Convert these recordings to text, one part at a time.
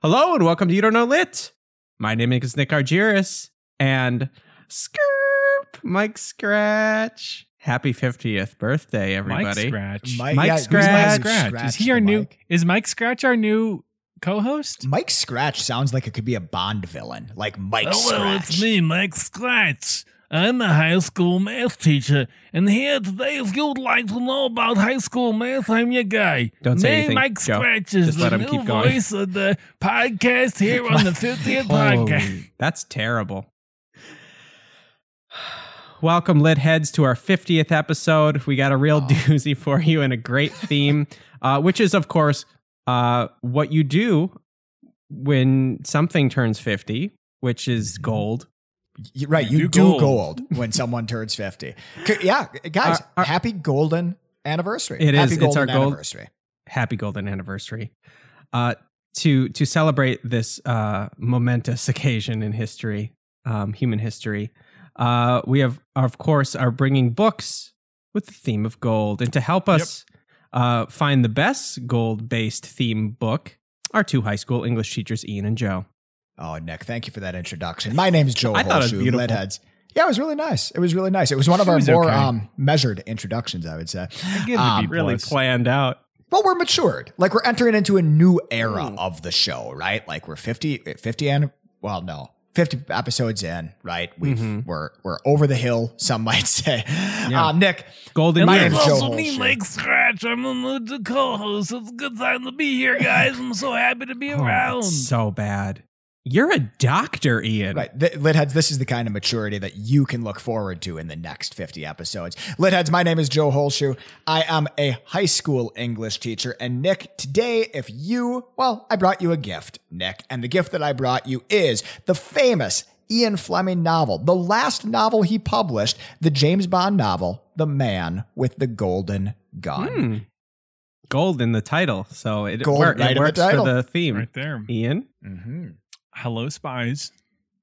Hello and welcome to You Don't Know Lit. My name is Nick Argyris and Skirp, Mike Scratch. Happy 50th birthday, everybody. Mike Scratch. Mike Mike Scratch. Scratch. Is he our new? Mike. Is Mike Scratch our new co-host? Mike Scratch sounds like it could be a Bond villain, like Mike Hello, Scratch. Mike Scratch. I'm a high school math teacher, and here today, if you'd like to know about high school math, I'm your guy. Don't say Me, anything, Mike Joe. Scratch is Just let the him new keep going. voice of the podcast here on the 50th podcast. Holy, that's terrible. Welcome, lit heads, to our 50th episode. We got a real doozy for you and a great theme, uh, which is, of course, uh, what you do when something turns 50, which is gold. Y- right, you do do gold. gold. when someone turns 50. Yeah, guys, Our- our- happy golden anniversary. It happy is. It's our golden gold- anniversary. happy golden anniversary uh to to celebrate this uh momentous occasion in history um human history uh we have of course are bringing books with the theme of gold and to help us uh find the best gold based theme book our two high school english teachers ian and joe Oh, Nick, thank you for that introduction. My name's Joe I thought it was Holshoe, beautiful. Litheads. Yeah, it was really nice. It was really nice. It was one of It our more okay. um, measured introductions, I would say. It a Um, B really plus. planned out Well, we're matured. Like we're entering into a new era Mm. of the show, right? Like we're 50, 50 and well, no, 50 episodes in, right? We've, Mhm. we're, we're over the hill. Some might say, Yeah. uh, Nick, golden And My there's name's Joe also me, Holshoe. Mike Scratch. I'm the new co-host. It's a good time to be here, guys. I'm so happy to be Oh, around. so bad you're a doctor ian Right. Th- Litheads, this is the kind of maturity that you can look forward to in the next 50 episodes. Litheads, my name is Joe Holshoe. I am a high school English teacher. And Nick, today, if you, well, I brought you a gift, Nick. And the gift that I brought you is the famous Ian Fleming novel, the last novel he published, the James Bond novel, The Man with the Golden Gun. Hmm. gold in the title so it, Gold wor- it right in the works title. for the theme right there. ian Mm-hmm. Hello, spies.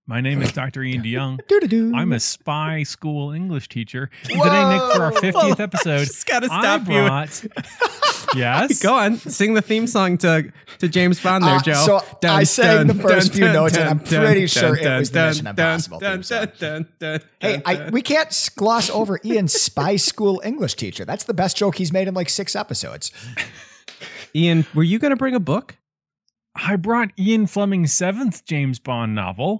My name is Dr. Ian DeYoung. I'm a spy school English teacher. And today, Nick, for our Whoa. 50th episode, Just gotta I stop you. brought. yes. Go on, sing the theme song to to James Bond there, Uh, Joe. so I sang the first few notes, and I'm pretty sure it was the Mission Impossible theme song. Hey, I, we can't gloss over Ian's spy school English teacher. That's the best joke he's made in like six episodes. Ian, were you going to bring a book? I brought Ian Fleming's seventh James Bond novel,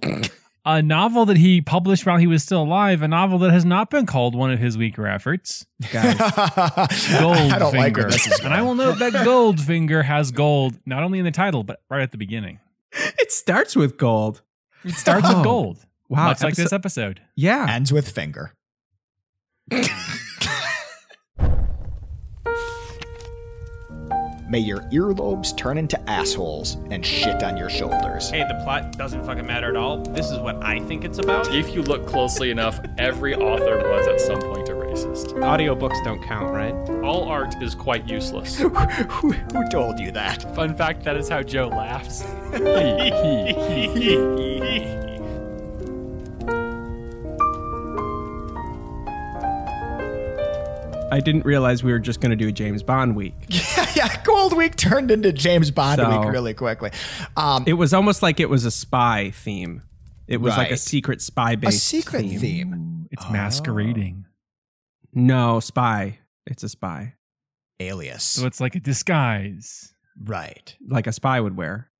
a novel that he published while he was still alive, a novel that has not been called one of his weaker efforts, Guys, Goldfinger. I don't like where this is and I will note that Goldfinger has gold not only in the title but right at the beginning. it starts with gold. It starts Oh, with gold, Wow, much like this episode- episode. Yeah, Ends with finger. May your earlobes turn into assholes and shit on your shoulders. Hey, the plot doesn't fucking matter at all. This is what I think it's about. If you look closely enough, every author was at some point a racist. Audiobooks don't count, right? All art is quite useless. who, who told you that? Fun fact that is how Joe laughs. I didn't realize we were just going to do a James Bond week. yeah, Gold Week turned into James Bond So- Week really quickly. Um, It was almost like it was a spy theme. It was like a secret spy a secret theme. theme. It's Oh. masquerading. No, spy. It's a spy, Alias. So it's like a disguise. right. like a spy would wear.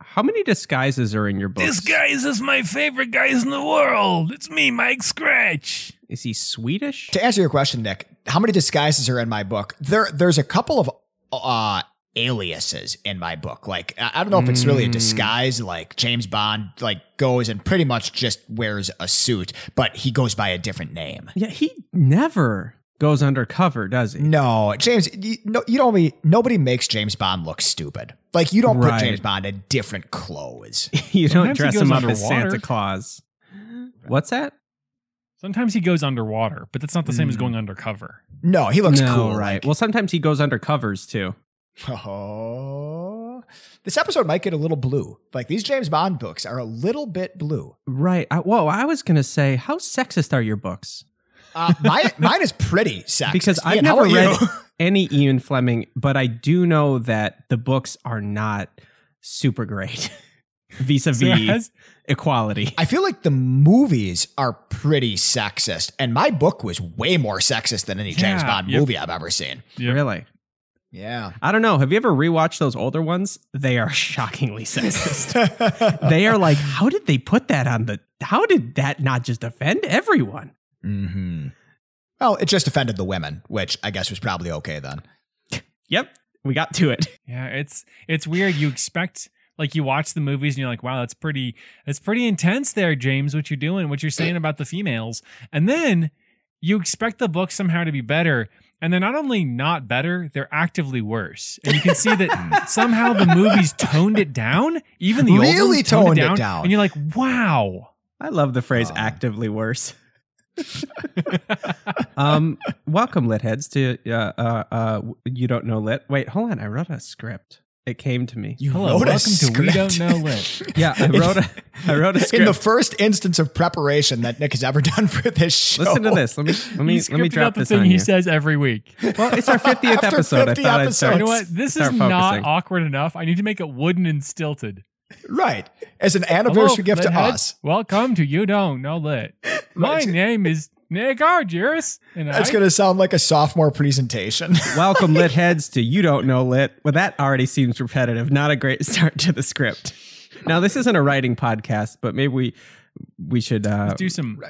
How many disguises are in your book? This guy is just my favorite guys in the world. It's me, Mike Scratch. is he Swedish? To answer your question, Nick, how many disguises are in my book? There, there's a couple of uh, aliases in my book. Like, I I don't know if it's really a Mm. disguise. Like James Bond, like goes and pretty much just wears a suit, but he goes by a different name. Yeah, he never goes undercover, does he? No, James, you, no, you don't. Be, nobody makes James Bond look stupid. Like you don't Right. put James Bond in different clothes. you don't Sometimes he dress goes him up as underwater. Santa Claus. What's that? Sometimes he goes underwater, but that's not the same as Hmm. going undercover. No, he looks no, cool. right. like- well, sometimes he goes under covers too. Oh, this episode might get a little blue. Like these James Bond books are a little bit blue. Right. I, whoa, I was gonna say, how sexist are your books? Uh, my, mine is pretty sexist. Because I've Ian, never read any Ian Fleming, but I do know that the books are not super great vis a So vis has- equality. I feel like the movies are pretty sexist, and my book was way more sexist than any James Bond yep. movie I've ever seen. Yep. Really? Yeah. I don't know. Have you ever rewatched those older ones? They are shockingly sexist. they are like, how did they put that on the? How did that not just offend everyone? hmm Well, it just offended the women, which I guess was probably okay then. Yep, we got to it. Yeah, it's it's weird. You expect like you watch the movies and you're like, wow, that's pretty that's pretty intense there, James, what you're doing, what you're saying about the females. And then you expect the book somehow to be better. And they're not only not better, they're actively worse. And you can see that somehow the movies toned it down. Even the old Really ones toned, toned it it down, down. And you're like, wow. I love the phrase Oh. "actively worse." um, welcome, lit heads, to uh, uh, uh, you don't know lit. Wait, hold on. I wrote a script. It came to me. You Hello, wrote a welcome to We. Don't Know Lit. Yeah, I wrote a. I wrote a script. In the first instance of preparation that Nick has ever done for this show. Listen to this. Let me let me let me drop out the this thing on he you. says every week. Well, it's our 50th After episode. 50 I thought I'd episodes. start. You know what? This is start not focusing. awkward enough. I need to make it wooden and stilted. Right. As an anniversary Hello, gift to Litheads. us. Welcome to You Don't Know Lit. My name is Nick Argyris, and That's I, going to sound like a sophomore presentation. Welcome, lit heads, to You Don't Know Lit. Well, that already seems repetitive. Not a great start to the script. Now, this isn't a writing podcast, but maybe we we should. Uh, do some.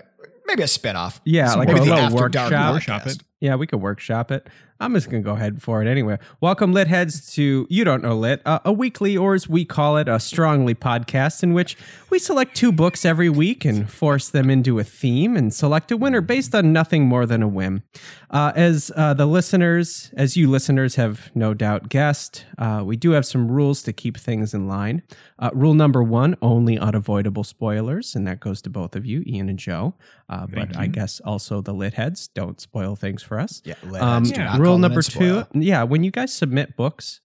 Maybe a spinoff. Yeah, Some- like maybe a the little After Dark workshop. Workshop podcast. it. yeah, we could workshop it. I'm just gonna go ahead for it anyway. Welcome, lit heads, to You Don't Know Lit, uh, a weekly, or as we call it, a strongly podcast, in which we select two books every week and force them into a theme and select a winner based on nothing more than a whim. Uh, as uh, the listeners, as you listeners have no doubt guessed, uh, we do have some rules to keep things in line. Uh, rule number one: only unavoidable spoilers, and that goes to both of you, Ian and Joe. Uh, but Thank I guess also the lit heads don't spoil things for us. Yeah. Um, Litheads do not rule number and spoil. two, yeah, when you guys submit books,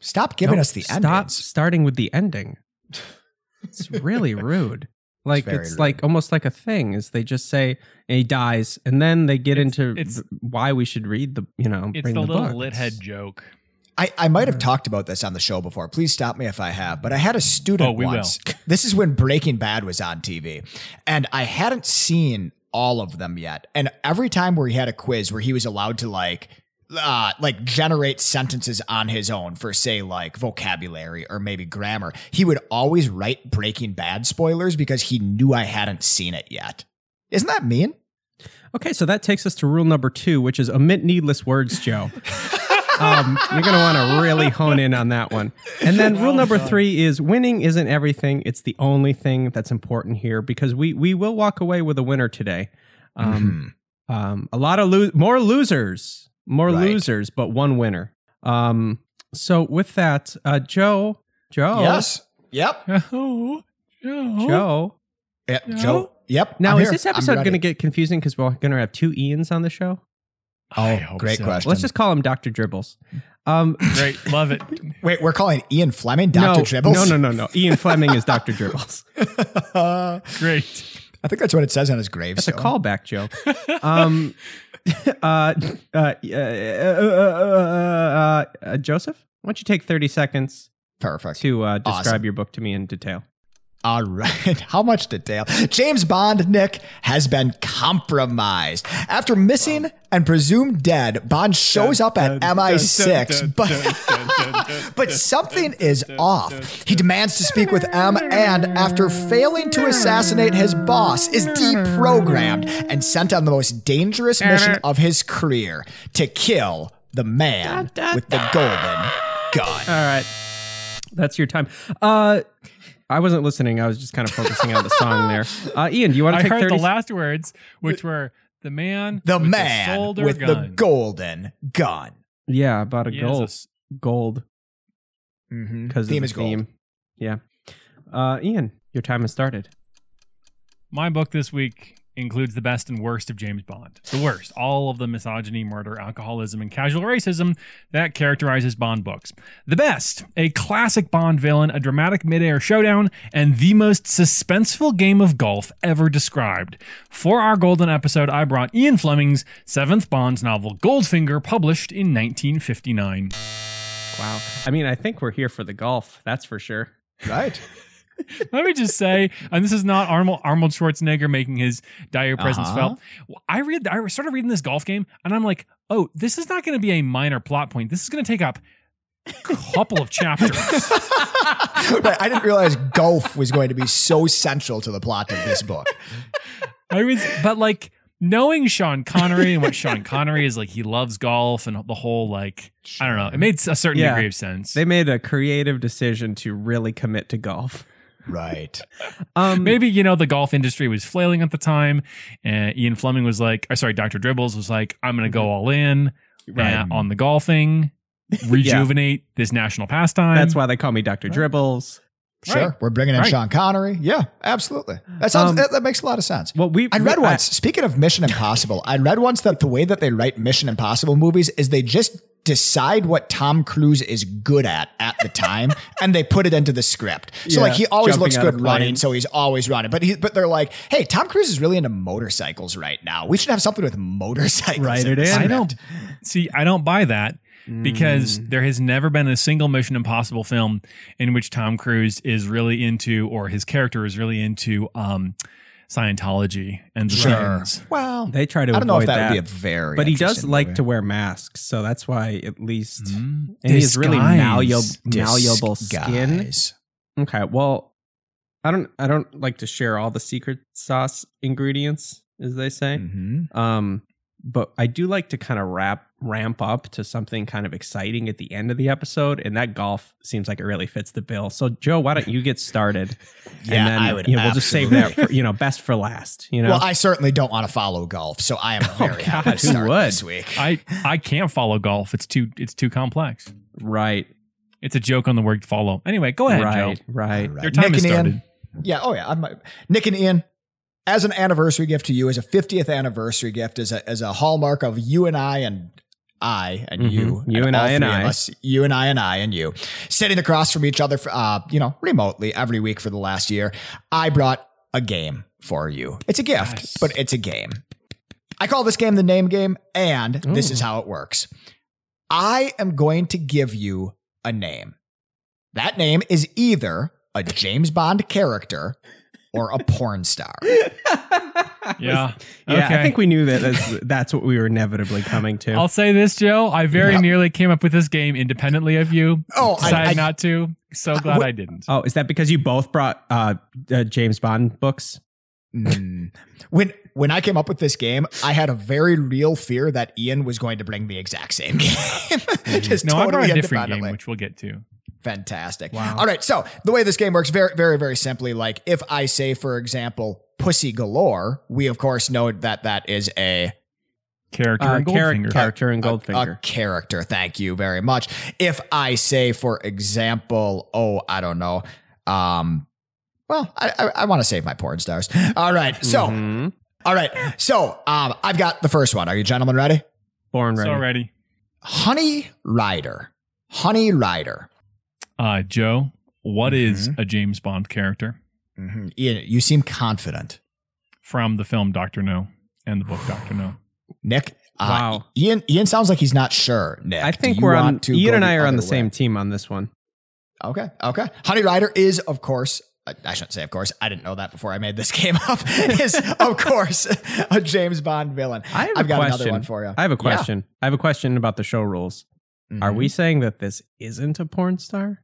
Stop giving don't us the stop endings. starting with the ending. It's really rude. Like very it's, rude. like almost like a thing is they just say he dies and then they get It's- into it's- why we should read the you know It's bring the the, little book. lit head joke. I, I might have talked about this on the show before. Please stop me if I have. But I had a student Oh, we will. once. This is when Breaking Bad was on TV. And I hadn't seen all of them yet. And every time where he had a quiz where he was allowed to like uh, like generate sentences on his own for say like vocabulary or maybe grammar, he would always write Breaking Bad spoilers because he knew I hadn't seen it yet. Isn't that mean? Okay, so that takes us to rule number two, which is omit needless words, Joe. um, you're going to want to really hone in on that one. And then rule number three is winning isn't everything. It's the only thing that's important here because we we will walk away with a winner today. Um, um, a lot of lo- more losers, more Right. losers, but one winner. Um, so with that, uh, Joe, Joe, Yes. Yep. Oh, oh. Joe. Yep. No? Joe. Yep. Now I'm is here. this episode going to get confusing because we're going to have two Ians on the show? I Oh, hope great so. question. Let's just call him Doctor Dribbles. Um, Great, love it. Wait, we're calling Ian Fleming Dr. no, Dribbles? No, no, no, no. Ian Fleming is Doctor Dribbles. no. Great. I think that's what it says on his grave. That's a callback, Joe. Um, uh, uh, uh, uh, uh, uh, Joseph, why don't you take thirty seconds Perfect. to uh, describe Awesome. your book to me in detail? All right. How much detail? James Bond, Nick, has been compromised. After missing and presumed dead, Bond shows up at MI6, but, but something is off. He demands to speak with M and, after failing to assassinate his boss, is deprogrammed and sent on the most dangerous mission of his career to kill the man with the golden gun. All right, that's your time. Uh, I wasn't listening. I was just kind of focusing on the song there. Uh, Ian, do you want to I take heard thirty? the last words, which were the man, The with man the soldier with the golden gun. yeah, about a He has a gold, s- gold Mm-hmm. because Theme of is the gold. theme. Yeah, uh, Ian, your time has started. My book this week includes the best and worst of James Bond. The worst, all of the misogyny, murder, alcoholism, and casual racism that characterizes Bond books. The best, a classic Bond villain, a dramatic midair showdown, and the most suspenseful game of golf ever described. For our golden episode, I brought Ian Fleming's seventh Bond's novel, Goldfinger, published in 1959. Wow. I mean, I think we're here for the golf. That's for sure. Right. Let me just say, and this is not Arnold, Arnold Schwarzenegger making his dire presence Uh-huh. felt. I read, I started reading this golf game, and I'm like, oh, this is not going to be a minor plot point. This is going to take up a couple of chapters. right. I didn't realize golf was going to be so central to the plot of this book. I was, but like knowing Sean Connery and what Sean Connery is like, he loves golf and the whole like, I don't know, it made a certain Yeah. degree of sense. They made a creative decision to really commit to golf. Right. Um, Maybe you know the golf industry was flailing at the time, and Ian Fleming was like, or sorry, Doctor Dribbles was like, I'm going to go all in Right. uh, on the golfing, rejuvenate this national pastime. That's why they call me Dr. Dribbles. Sure. Right. We're bringing in Right. Sean Connery. Yeah, absolutely. That sounds Um, that, that makes a lot of sense. Well, we I read we- once, speaking of Mission Impossible, I read once that the way that they write Mission Impossible movies is they just decide what Tom Cruise is good at at the time and they put it into the script. So Yeah, like he always looks good running, so he's always running. But he but they're like, "Hey, Tom Cruise is really into motorcycles right now. We should have something with motorcycles." Right, in it the in. I don't see. I don't buy that because Mm. there has never been a single Mission Impossible film in which Tom Cruise is really into, or his character is really into, um, Scientology and the Sure. things. Well, they try to I don't know if that, that. would be a very but he does like movie. to wear masks, so that's why at least Mm. and he has really malleable, malleable skin. Okay, well, I don't I don't like to share all the secret sauce ingredients, as they say. Mhm. Um, but I do like to kind of wrap ramp up to something kind of exciting at the end of the episode, and that golf seems like it really fits the bill. So, Joe, why don't you get started? Yeah, and then, I would You know, we'll just save that for you know best for last. You know, Well, I certainly don't want to follow golf, so I am oh, very happy God, to who would? this week. I I can't follow golf. It's too it's too complex. right, It's a joke on the word follow. Anyway, go ahead, right, Joe. right. Your time Nick has and Ian. started. Yeah. Oh yeah. I'm, Nick and Ian, as an anniversary gift to you, as a 50th anniversary gift, as a as a hallmark of you and I and I and Mhm. you, You and all I and I. us, you and I and I and you, sitting across from each other, for, uh, you know, remotely every week for the last year. I brought a game for you. It's a gift, Yes. but it's a game. I call this game the name game, and this is how it works. I am going to give you a name. That name is either a James Bond character or a porn star. Yeah. Yeah, Okay. I think we knew that that's, that's what we were inevitably coming to. I'll say this, Joe. I very Yep. nearly came up with this game independently of you. Oh, I- decided I- not to. So glad What- I didn't. oh, is that because you both brought uh, uh, James Bond books? Mm. When when I came up with this game, I had a very real fear that Ian was going to bring the exact same game. Just no, I brought totally a different game, which we'll get to. Fantastic. Wow. All right. So the way this game works, very, very, very simply, like if I say, for example, pussy galore, we of course know that that is a Character Uh, and Goldfinger. character and Goldfinger. A, character. Thank you very much. If I say, for example, oh, I don't know. Um, well, I, I, I want to save my porn stars. All right. So, Mhm. all right. So, um, I've got the first one. Are you gentlemen ready? born ready. so ready. Honey Rider. Honey Rider. Uh, Joe, what is Mhm. a James Bond character Mhm. Ian, you seem confident. from the film Doctor No and the book Doctor No? Nick. Uh, Wow. Ian. Ian sounds like he's not sure. Nick, I think we're on. want to Ian and I are on other the same team on this one. Okay. Okay. Honey Rider is, of course, I- I shouldn't say, of course. I didn't know that before I made this game up. is, of course, a James Bond villain. I have I've a got question. another one for you. I have a Yeah. question. I have a question about the show rules. Are Mhm. we saying that this isn't a porn star?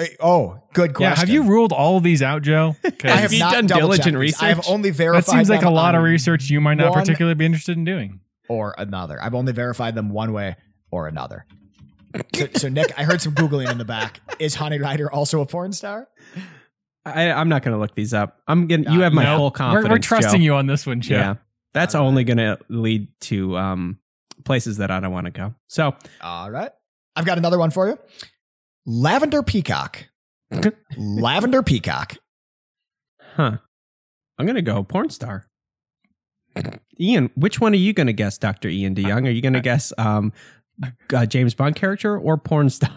Hey, Oh, good question. Yeah, have you ruled all of these out, Joe? I have you not done diligent research. I have only verified. that seems like a lot of research you might not particularly be interested in doing. or another. I've only verified them one way or another. So, so Nick, I heard some googling in the back. Is Honey Rider also a porn star? I, I'm not going to look these up. I'm getting. You have my Nope. full We're, confidence. we're trusting Joe. you on this one, Joe. Yeah, that's All right. only going to lead to um, places that I don't want to go. So All right. I've got another one for you. Lavender Peacock. Lavender Peacock. Huh. I'm gonna go porn star. Ian, which one are you gonna guess, Doctor Ian DeYoung? Are you gonna guess um, uh, James Bond character or porn star?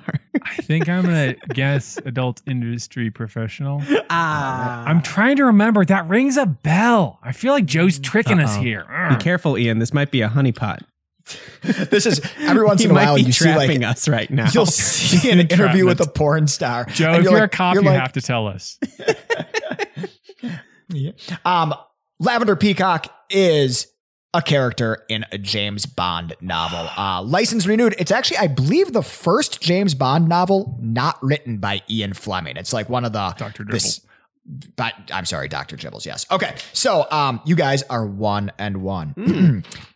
I think I'm gonna guess adult industry professional. ah, I'm trying to remember. That rings a bell. I feel like Joe's tricking us Uh-oh. here. Be careful, Ian. This might be a honeypot. this is every once he in a might while be you see like trapping us right now. you'll see an interview with a porn star. Joe, and if you're, like- a cop, you're you like, have to tell us. Yeah. Um, Lavender Peacock is a character in a James Bond novel. Uh, license renewed. It's actually, I believe, the first James Bond novel not written by Ian Fleming. It's like one of the Dr. this- but I'm sorry, Dr. Dribbles. Yes. Okay. So, um, you guys are one and one.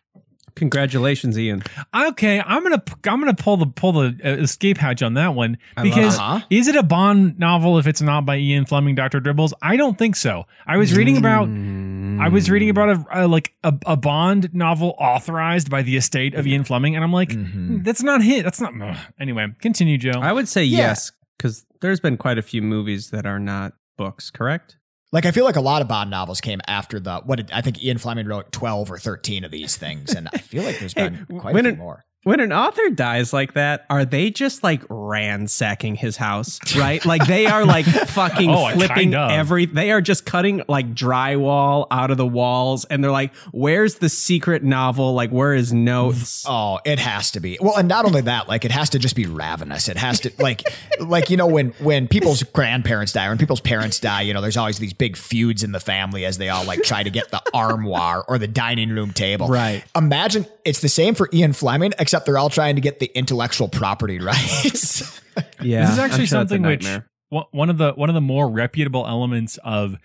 Congratulations, Ian. Okay, I'm gonna I'm gonna pull the pull the uh, escape hatch on that one because. Uh-huh. is it a Bond novel if it's not by Ian Fleming, Doctor Dribbles? I don't think so. I was reading about I was reading about a, a like a, a Bond novel authorized by the estate of Ian Fleming, and I'm like, Mhm. that's not hit. That's not. ugh. Anyway, continue, Joe. I would say Yeah. yes, because there's been quite a few movies that are not books, correct? Like I feel like a lot of Bond novels came after the what did, I think Ian Fleming wrote twelve or thirteen of these things, and I feel like there's been quite a few more. When an author dies like that, are they just like ransacking his house, right? like they are like fucking Oh, flipping kind of. every. They are just cutting like drywall out of the walls, and they're like, "Where's the secret novel? Like, where is notes?" Oh, it has to be. Well, and not only that, like it has to just be ravenous. It has to like like you know when when people's grandparents die or when people's parents die, you know, there's always these big feuds in the family as they all like try to get the armoire or the dining room table. Right. Imagine it's the same for Ian Fleming, except they're all trying to get the intellectual property rights. Yeah, this is actually sure something which one one of the one of the more reputable elements of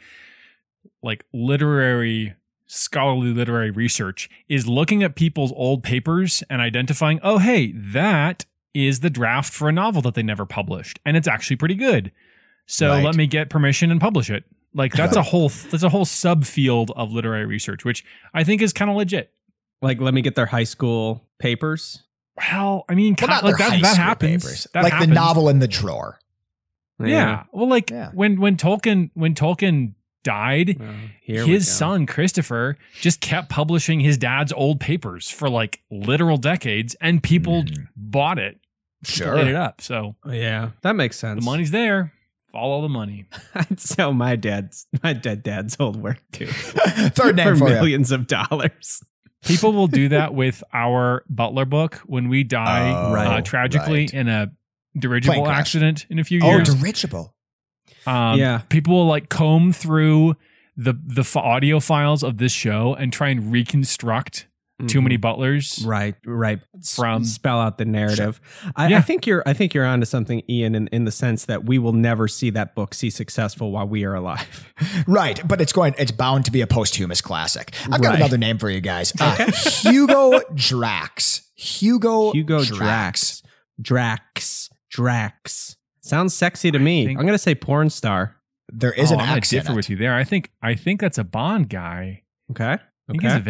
like literary scholarly literary research is looking at people's old papers and identifying oh hey that is the draft for a novel that they never published and it's actually pretty good. So Right. let me get permission and publish it. Like that's a whole that's a whole subfield of literary research which i think is kind of legit Like, let me get their high school papers. well i mean well, ki- not like their that, high that school happens papers. That like happens. the novel in the drawer. yeah. Well, like Yeah. when when Tolkien when Tolkien died, Well, his son Christopher just kept publishing his dad's old papers for like literal decades, and people Mhm. bought it, Sure. ate it up. So Yeah, that makes sense. the money's there. Follow the money. I'd sell my dad's my dead dad's old work too Third name for for, you. millions of dollars. People will do that with our Butler book when we die Oh, uh, tragically right. in a dirigible accident in a few years. Oh, dirigible. Um, Yeah. people will like comb through the the audio files of this show and try and reconstruct too many butlers. Mm-hmm. Right, right. From- spell out the narrative. I, Yeah. I think you're. I think you're onto something, Ian, in, in the sense that we will never see that book see successful while we are alive. Right, but it's going. It's bound to be a posthumous classic. I've got Right. another name for you guys. Uh, Hugo Drax. Hugo. Hugo Drax. Drax, Drax, Drax. Sounds sexy to me. think- I'm gonna say porn star. There is oh, an I'm gonna differ with you there. I think I think that's a Bond guy. Okay. I think he's a Okay.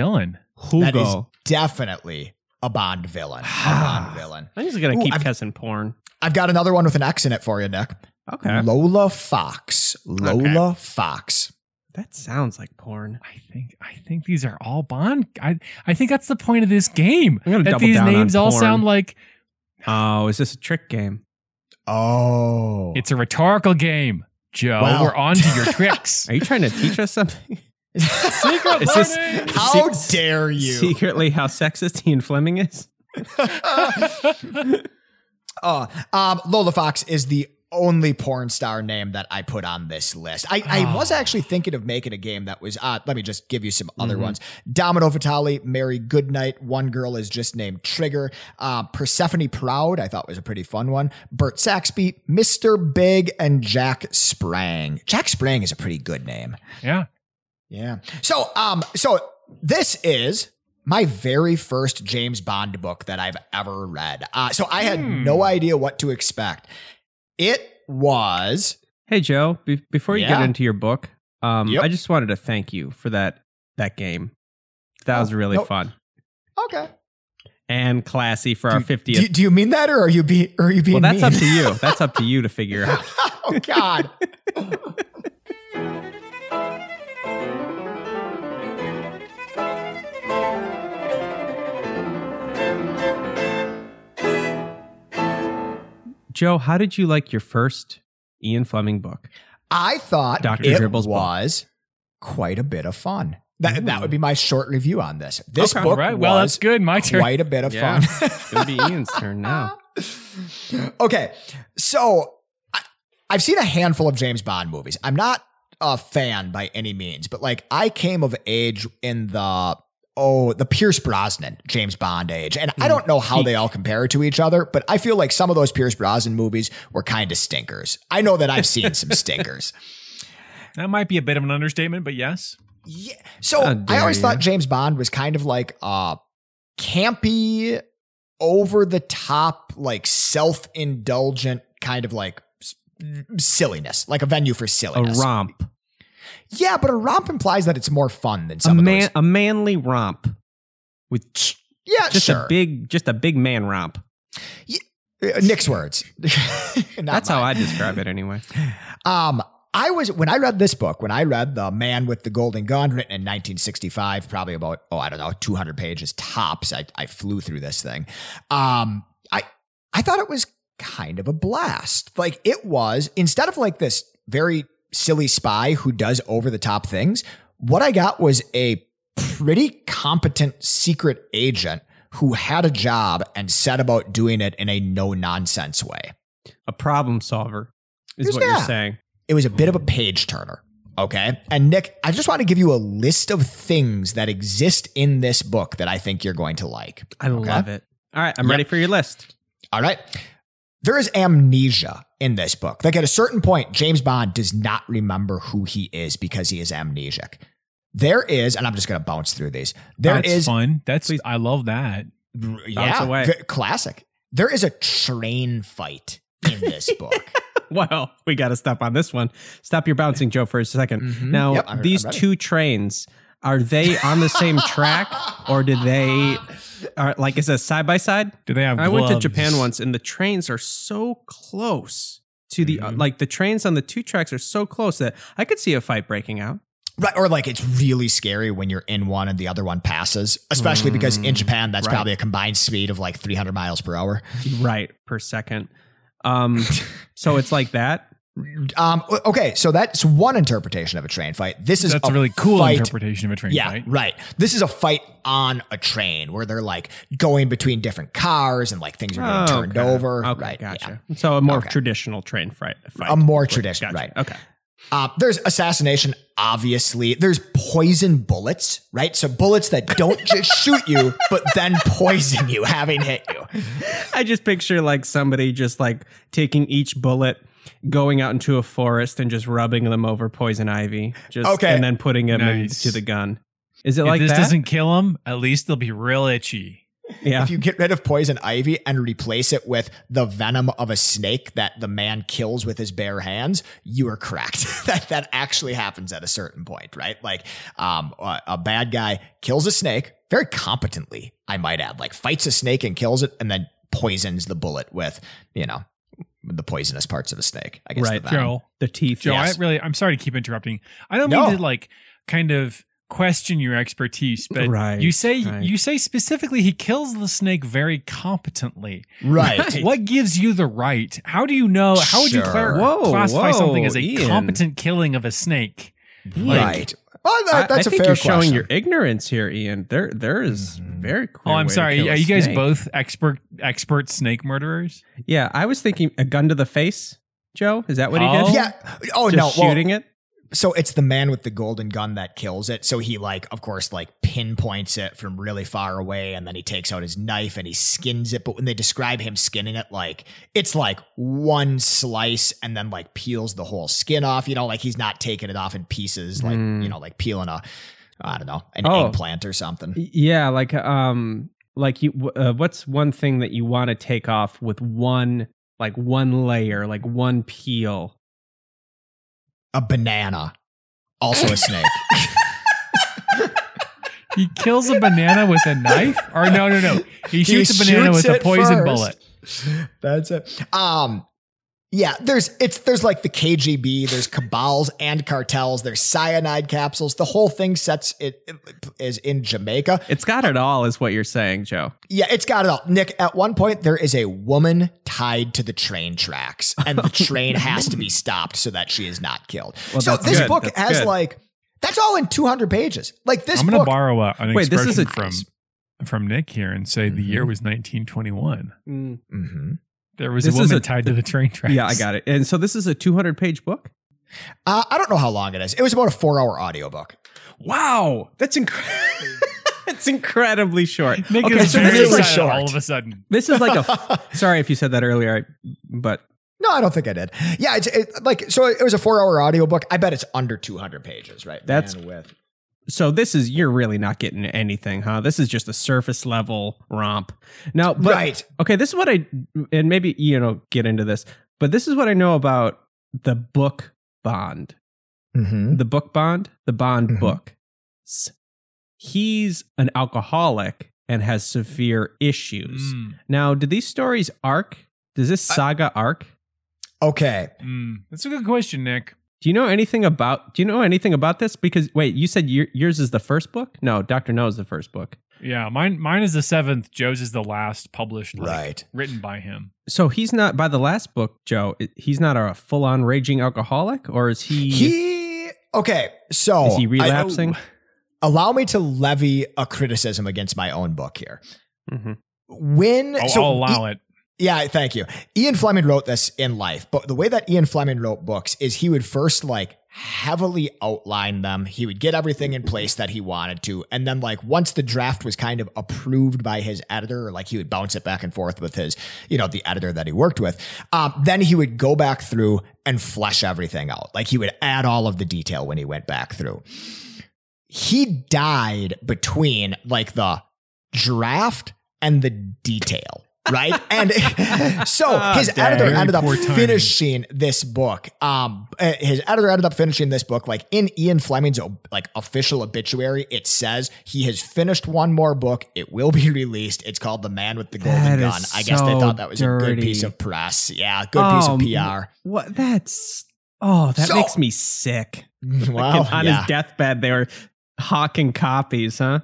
Villain. That is definitely a Bond villain. A Bond villain. I'm just gonna Ooh, keep I've- guessing porn. I've got another one with an X in it for you, Nick. Okay. Lola Fox. Lola Fox. That sounds like porn. I think I think these are all Bond. I I think that's the point of this game. I'm gonna that double these down on names all sound like Oh, is this a trick game? Oh. oh. it's a rhetorical game. Joe, Wow. we're on to your tricks. Are you trying to teach us something? Secret Is this- How Se- dare you? Secretly, how sexist Ian Fleming is? Oh, um, Lola Fox is the only porn star name that I put on this list. I, I was actually thinking of making a game that was, uh, let me just give you some other Mhm. ones. Domino Vitali, Mary Goodnight, one girl is just named Trigger. Uh, Persephone Proud, I thought was a pretty fun one. Bert Saxby, Mr. Big, and Jack Sprang. Jack Sprang is a pretty good name. yeah. Yeah. So, um, so this is my very first James Bond book that I've ever read. Uh, so I had Hmm. no idea what to expect. It was Hey Joe, be- before you get into your book, um, Yep. I just wanted to thank you for that that game. That was Oh, really no- fun okay. and classy for our Do, fiftieth. do, do you mean that, or are you be, or are you being? well, that's mean? up to you. That's up to you to figure out. oh God. Joe, how did you like your first Ian Fleming book? I thought Dr. it Dribble's book. was quite a bit of fun. That, that would mm. be my short review on this. This Okay. book right. Well, was that's good. My turn. quite a bit of Yeah. fun. It's gonna be Ian's turn now. okay, so I, I've seen a handful of James Bond movies. I'm not a fan by any means, but like I came of age in the oh the Pierce Brosnan James Bond age, and I don't know how they all compare to each other, but I feel like some of those Pierce Brosnan movies were kind of stinkers. I know that I've seen some stinkers. That might be a bit of an understatement, but yes. Yeah. So How I always you. thought James Bond was kind of like uh campy, over the top, like self indulgent kind of like silliness, like a venue for silliness. A romp, Yeah, but a romp implies that it's more fun than a some of man, those. a manly romp with Yeah, just sure. a big, just a big man romp. Uh, Nick's words. That's how mine. I describe it anyway. Um, I was when I read this book, when I read The Man with the Golden Gun, written in 1965, probably about oh I don't know 200 pages tops. I, I flew through this thing. Um, I I thought it was kind of a blast. Like it was instead of like this very silly spy who does over the top things. What I got was a pretty competent secret agent who had a job and set about doing it in a no nonsense way. A problem solver is what you're saying. it was a bit of a hmm. page turner. Okay. And Nick, I just want to give you a list of things that exist in this book that I think you're going to like. I Okay. love it. All right, I'm Yep. ready for your list. All right. There is amnesia in this book. Like at a certain point, James Bond does not remember who he is because he is amnesiac. There is, and I'm just going to bounce through these. There That's is, fun. That's I love that. yeah, away. v- classic. There is a train fight in this book. Well, we got to stop on this one. Stop your bouncing, Joe, for a 2nd Mhm. Now, Yep, I'm- these I'm two trains are they on the same track, or do they are like is it side by side? Do they have? I went to? Japan once, and the trains are so close to the Mhm. like the trains on the two tracks are so close that I could see a fight breaking out. Right, or like it's really scary when you're in one and the other one passes, especially because in Japan that's right. probably a combined speed of like 300 miles per hour. right per second. Um, so it's like that. Um, okay, so that's one interpretation of a train fight. This is That's a really cool fight. interpretation of a train Yeah, fight. right. This is a fight on a train where they're like going between different cars and like things are getting Oh, turned okay. over. Okay, right. gotcha. So a more Okay. traditional train fight. fight. A more traditional, Gotcha. right. Okay. Uh, there's assassination, obviously. There's poison bullets, right? So bullets that don't just shoot you, but then poison you, having hit you. I just picture like somebody just like taking each bullet, going out into a forest and just rubbing them over poison ivy, just Okay. and then putting them Nice. into the gun. Is it If like this that? doesn't kill them, at least they'll be real itchy. yeah. If you get rid of poison ivy and replace it with the venom of a snake that the man kills with his bare hands, you are correct. that that actually happens at a certain point, right? Like um, a, a bad guy kills a snake very competently, I might add. Like fights a snake and kills it, and then poisons the bullet with you know the poisonous parts of a snake. I guess Right. the venom. Joe, the teeth. Joe, Yes. I really, I'm sorry to keep interrupting. I don't No. mean to like kind of question your expertise, but Right, you say right. you say specifically he kills the snake very competently. Right. Right. What gives you the right? How do you know? How would you clar- Whoa, classify whoa, something as a Ian. competent killing of a snake? Like- right. Well, that, I, that's I a think fair you're showing your ignorance here, Ian. There, there is hmm. very. Oh, I'm way to sorry. kill Are you guys snake. both expert expert snake murderers? Yeah, I was thinking a gun to the face. Joe, is that what he Oh. did? yeah. Oh Just no. Well, shooting it. So it's the man with the golden gun that kills it. So he like, of course, like pinpoints it from really far away, and then he takes out his knife and he skins it. But when they describe him skinning it, like it's like one slice and then like peels the whole skin off. You know, like he's not taking it off in pieces, like Mm. you know, like peeling a, I don't know, an Oh. eggplant or something. Yeah, like um, like you. Uh, what's one thing that you want to take off with one, like one layer, like one peel? A banana, also a snake. He kills a banana with a knife? Or no, no, no. He shoots a banana shoots with a poison first. bullet. That's it. Um, yeah, there's it's there's like the KGB, there's cabals and cartels, there's cyanide capsules. The whole thing sets it is in Jamaica. It's got it all, is what you're saying, Joe. Yeah, it's got it all. Nick, at one point there is a woman tied to the train tracks, and the train has to be stopped so that she is not killed. Well, so this good. book That's has good. like That's all in 200 pages. Like this I'm going to book. borrow a, an Wait, this is a- from from Nick here and say the year Mhm. was 1921. Mm. There was This a is woman a- tied to the train tracks. Yeah, I got it. And so this is a 200 page book. Uh, I don't know how long it is. It was about a four hour audiobook. Wow, that's incredible. it's incredibly short. Nick Okay, is so this is like short. all of a sudden. this is like a. sorry if you said that earlier, but No, I don't think I did. Yeah, it's it, like so. It was a four-hour audiobook. I bet it's under two hundred pages, right? That's- with so this is you're really not getting anything, huh? This is just a surface level romp. Now, but, right. Okay, this is what I and maybe you know get into this, but this is what I know about the book Bond. Mm-hmm. The book Bond, the Bond Mhm. book. S- He's an alcoholic and has severe issues. Mm, Now, do these stories arc? Does this I- saga arc? Okay. mm. That's a good question, Nick. Do you know anything about? Do you know anything about this? Because wait, you said your, yours is the first book. No, Doctor No is the first book. Yeah, mine mine is the seventh. Joe's is the last published, like, Right. written by him. So he's not by the last book, Joe. He's not a full on raging alcoholic, or is he? He okay. So is he I- relapsing? allow me to levy a criticism against my own book here. Mhm. When I'll, so I'll allow it. Yeah, thank you. Ian Fleming wrote this in life, but the way that Ian Fleming wrote books is he would first like heavily outline them. He would get everything in place that he wanted to. And then like once the draft was kind of approved by his editor, like he would bounce it back and forth with his, you know, the editor that he worked with, um, then he would go back through and flesh everything out. Like he would add all of the detail when he went back through. He died between like the draft and the detail. Right? And so Ah, his dang. editor ended up poor timing. finishing this book. Um, uh, his editor ended up finishing this book. Like in Ian Fleming's like official obituary, it says he has finished one more book. It will be released. It's called The Man with the Golden That Gun. I guess they thought that was a good piece of press. Yeah, good piece Oh, of PR. What? That's oh, that So- makes me sick. Well, on yeah. his deathbed, they were hawking copies, huh?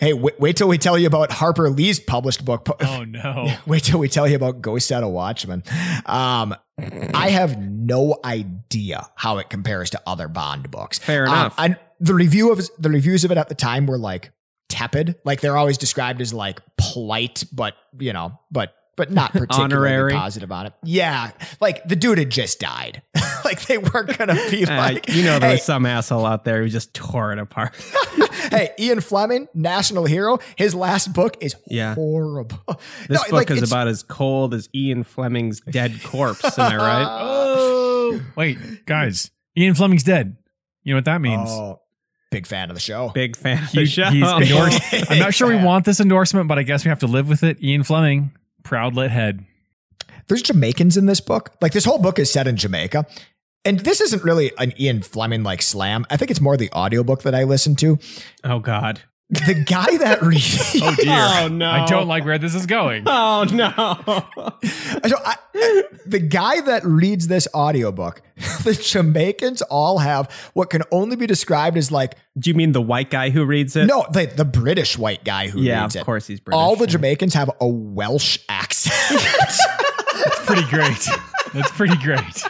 Hey, wait, wait till we tell you about Harper Lee's published book. Oh no. Wait till we tell you about Go Set a Watchman. Um, I have no idea how it compares to other Bond books. Fair Um, enough. and the review of the reviews of it at the time were like tepid. Like they're always described as like polite, but you know, but but not particularly Honorary. positive on it. Yeah, like the dude had just died. like they weren't gonna be Uh, like, you know, there hey, was some asshole out there who just tore it apart. hey, Ian Fleming, national hero. His last book is Yeah. horrible. This No, book like, is about as cold as Ian Fleming's dead corpse. Am I right? Oh wait, guys. Ian Fleming's dead. You know what that means? Oh, big fan of the show. Big fan of He- the show. he's endorsed. I'm not sure we want this endorsement, but I guess we have to live with it. Ian Fleming, proud lit head. There's Jamaicans in this book. Like this whole book is set in Jamaica. And this isn't really an Ian Fleming like slam. I think it's more the audiobook that I listened to. Oh God. The guy that reads Oh dear. Oh, no. I don't like where this is going. Oh no. So I, the guy that reads this audiobook, the Jamaicans all have what can only be described as like Do you mean the white guy who reads it? no, the, the British white guy who Yeah, reads of course he's British. All the Jamaicans have a Welsh accent. That's pretty great. That's pretty great.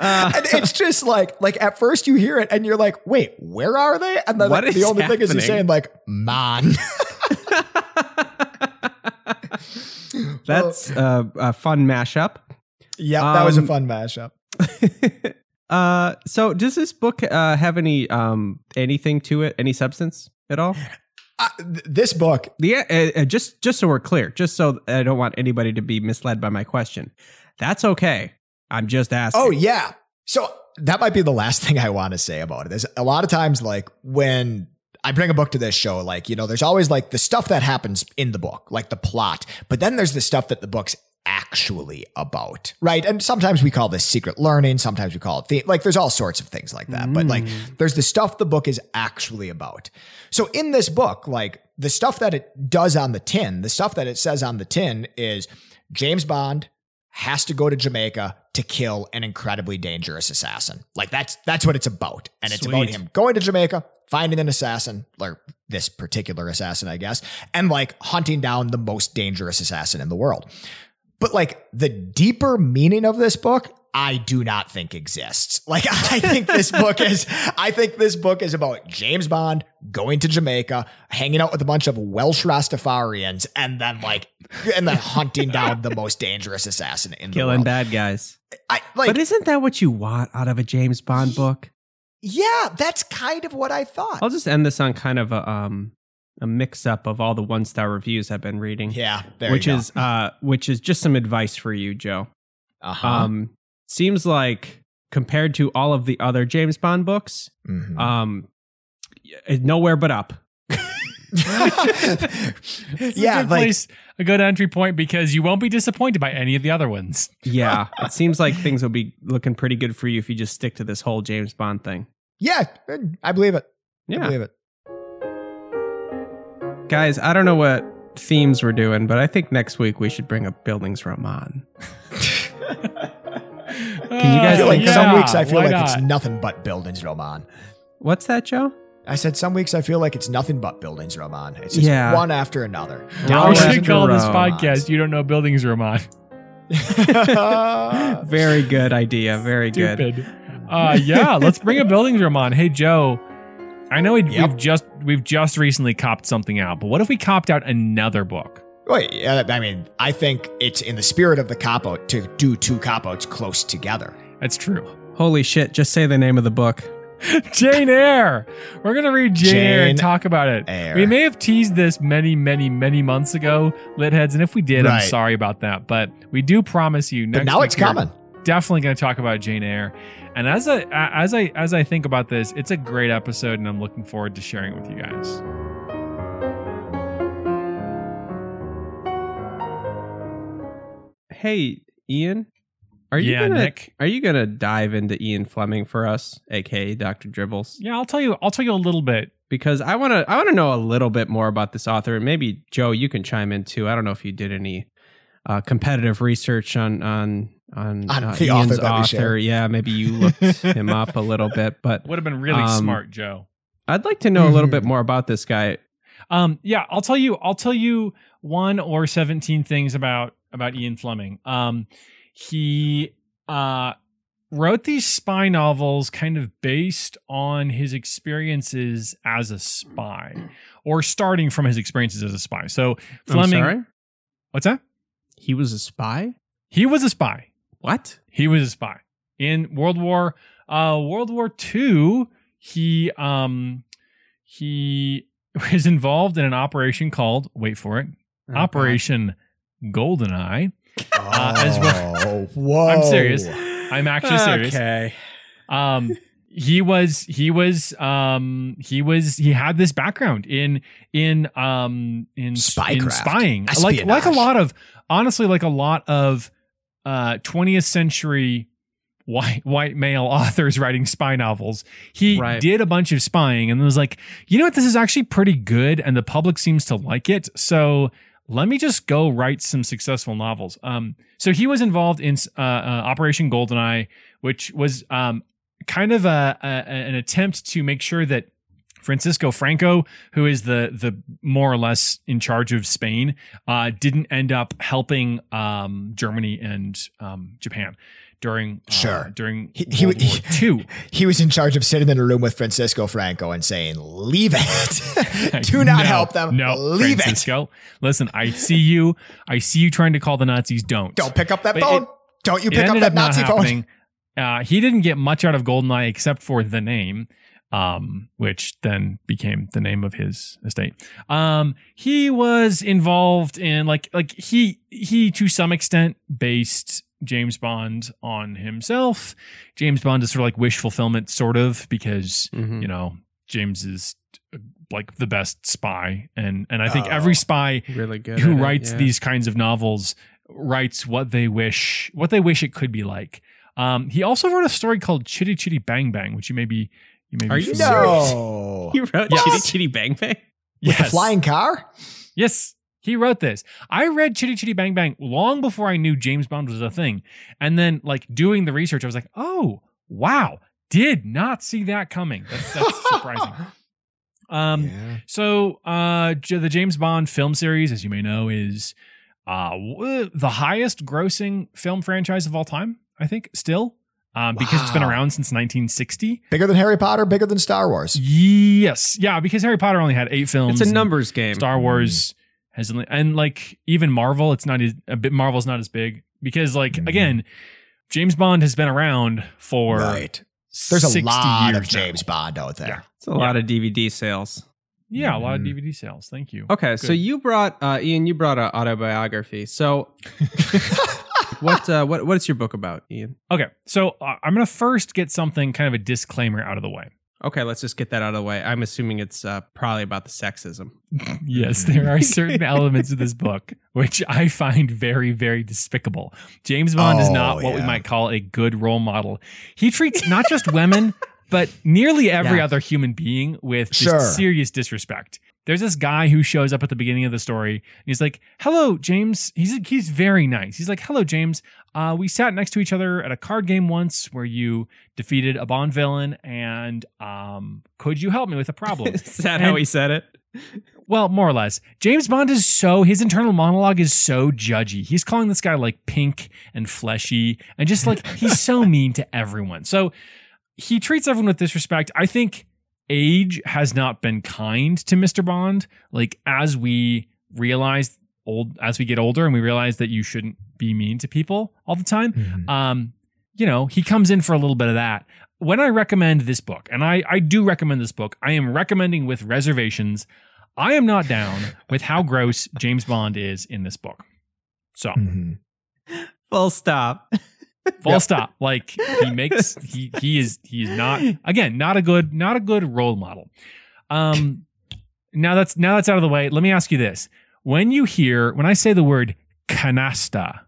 Uh, and it's just like like at first you hear it and you're like, wait, where are they? And then like, the only thing is he's happening? saying like, man. That's uh, a fun mashup. yeah, that was a Um, fun mashup. uh, so does this book uh, have any um anything to it? Any substance at all? Uh, th- this book, The uh, uh, just just so we're clear, just so I don't want anybody to be misled by my question. That's okay. I'm just asking. oh yeah. So that might be the last thing I want to say about it. Is a lot of times like when I bring a book to this show, like, you know, there's always like the stuff that happens in the book, like the plot, but then there's the stuff that the book's actually about, right? And sometimes we call this secret learning, sometimes we call it the, like, there's all sorts of things like that, but like, mm. there's the stuff the book is actually about. So in this book, like, the stuff that it does on the tin, the stuff that it says on the tin is James Bond has to go to Jamaica to kill an incredibly dangerous assassin. Like that's that's what it's about. And it's about him going to Jamaica, finding an assassin, or this particular assassin, I guess, and like hunting down the most dangerous assassin in the world. But like the deeper meaning of this book I do not think exists. Like I think this book is I think this book is about James Bond going to Jamaica, hanging out with a bunch of Welsh Rastafarians, and then like and then hunting down the most dangerous assassin in the Killing world. bad guys. I like but isn't that what you want out of a James Bond book? yeah, that's kind of what I thought. I'll just end this on kind of a um a mix up of all the one star reviews I've been reading. yeah, there which you go. is uh which is just some advice for you, Joe. uh-huh. Um seems like compared to all of the other James Bond books, Mhm. um nowhere but up. Yeah, a good like place, a good entry point because you won't be disappointed by any of the other ones. Yeah, it seems like things will be looking pretty good for you if you just stick to this whole James Bond thing. yeah, I believe it. Yeah, I Yeah. believe it. Guys, I don't know what themes we're doing, but I think next week we should bring up Bildungsroman. Can you I guys feel Uh, like yeah, some weeks I feel why like it's nothing but Bildungsroman. What's that, Joe? I said some weeks I feel like it's nothing but Bildungsroman. It's just Yeah. one after another. we Down should after call this podcast "You Don't Know Buildings, Roman." Very good idea. Very good. Stupid. Uh, yeah, let's bring a buildings room on. Hey Joe, I know we, Yep. we've just we've just recently copped something out, but what if we copped out another book? Wait, yeah, I mean, I think it's in the spirit of the cop out to do two cop outs close together. That's true. Holy shit, just say the name of the book. Jane Eyre. We're gonna read Jane, Eyre and talk about it. Eyre. We may have teased this many, many, many months ago, Litheads, and if we did, I'm sorry about that. But we do promise you next But now it's coming. Definitely going to talk about Jane Eyre. And as I as I as I think about this, it's a great episode, and I'm looking forward to sharing it with you guys. Hey, Ian, are you Yeah, gonna Nick. are you gonna dive into Ian Fleming for us, aka Dr. Dribbles? Yeah, I'll tell you. I'll tell you a little bit. Because I wanna I wanna know a little bit more about this author, and maybe Joe, you can chime in too. I don't know if you did any uh, competitive research on on on, On uh, the Ian's that we author. Yeah, maybe you looked him up a little bit, but Would have been really Um, smart, Joe. I'd like to know a little Mhm. bit more about this guy. Um, yeah, I'll tell you. I'll tell you one or seventeen things about about Ian Fleming. Um, he uh wrote these spy novels kind of based on his experiences as a spy, or starting from his experiences as a spy. So Fleming, what's that? he was a spy. He was a spy. What? He was a spy in World War uh World War II. He um he was involved in an operation called wait for it Operation Goldeneye. Uh, as Oh, whoa. I'm serious. I'm actually serious. Okay. Um he was he was um he was he had this background in in um in, in Spycraft. spying like like a lot of honestly like a lot of uh 20th century white white male authors writing spy novels he Right. did a bunch of spying and was like you know what this is actually pretty good and the public seems to like it so let me just go write some successful novels. Um so he was involved in uh, uh, operation goldeneye which was um kind of a, a an attempt to make sure that Francisco Franco, who is the the more or less in charge of Spain, uh, didn't end up helping um, Germany and um, Japan during uh, Sure. during He- he- II. He was in charge of sitting in a room with Francisco Franco and saying, "Leave it. Do not No, help them. No, leave it. Francisco. Listen, I see you. I see you trying to call the Nazis. Don't. Don't pick up that But phone. it- Don't you pick up that not Nazi phone." Uh, he didn't get much out of Goldeneye except for the name, um, which then became the name of his estate. Um, he was involved in like like he he to some extent based James Bond on himself. James Bond is sort of like wish fulfillment, sort of, because Mhm. you know James is uh, like the best spy, and and I think Oh. every spy Really good. who at it, writes yeah. these kinds of novels writes what they wish what they wish it could be like. Um, he also wrote a story called Chitty Chitty Bang Bang, which you may be you may Are be you familiar with. No. You wrote Yes. Chitty Chitty Bang Bang? With the Yes. flying car? Yes, he wrote this. I read Chitty Chitty Bang Bang long before I knew James Bond was a thing, and then like doing the research, I was like, oh wow, did not see that coming. That's, that's surprising. Um, Yeah. So, uh, the James Bond film series, as you may know, is uh, the highest grossing film franchise of all time. I think, still, um, because it's been around since 1960. Bigger than Harry Potter, bigger than Star Wars. Yes, yeah, because Harry Potter only had eight films. It's a numbers game. Star Wars has and like even Marvel, it's not as, a bit. Marvel's not as big because, like, Mhm. again, James Bond has been around for Right. There's a 60 lot years of now. James Bond out there. It's a lot of DVD sales. Yeah, a lot of. DVD sales. Thank you. Okay, so you brought uh, Ian. You brought an autobiography. So, what uh, what what's your book about, Ian? Okay, so uh, I'm gonna first get something kind of a disclaimer out of the way. Okay, let's just get that out of the way. I'm assuming it's uh, probably about the sexism. Yes, there are certain elements of this book which I find very, very despicable. James Bond is Oh, not what we might call a good role model. He treats not just women, but nearly every Yeah. other human being with just Sure. serious disrespect. There's this guy who shows up at the beginning of the story. And he's like, "Hello, James." He's he's very nice. He's like, "Hello, James. Uh, we sat next to each other at a card game once where you defeated a Bond villain, and um, could you help me with a problem?" Is that how he said it? Well, more or less. James Bond is so his internal monologue is so judgy. He's calling this guy like pink and fleshy and just like he's so mean to everyone. So he treats everyone with disrespect. I think age has not been kind to Mr. Bond. Like as we realize old as we get older and we realize that you shouldn't be mean to people all the time Mhm. um, you know, he comes in for a little bit of that. When I recommend this book, and I, I do recommend this book, I am recommending with reservations. I am not down with how gross James Bond is in this book. So, Mhm. Full stop. full stop. Like he makes he he is he is not again not a good not a good role model. Um, now that's now that's out of the way. Let me ask you this: When you hear when I say the word canasta,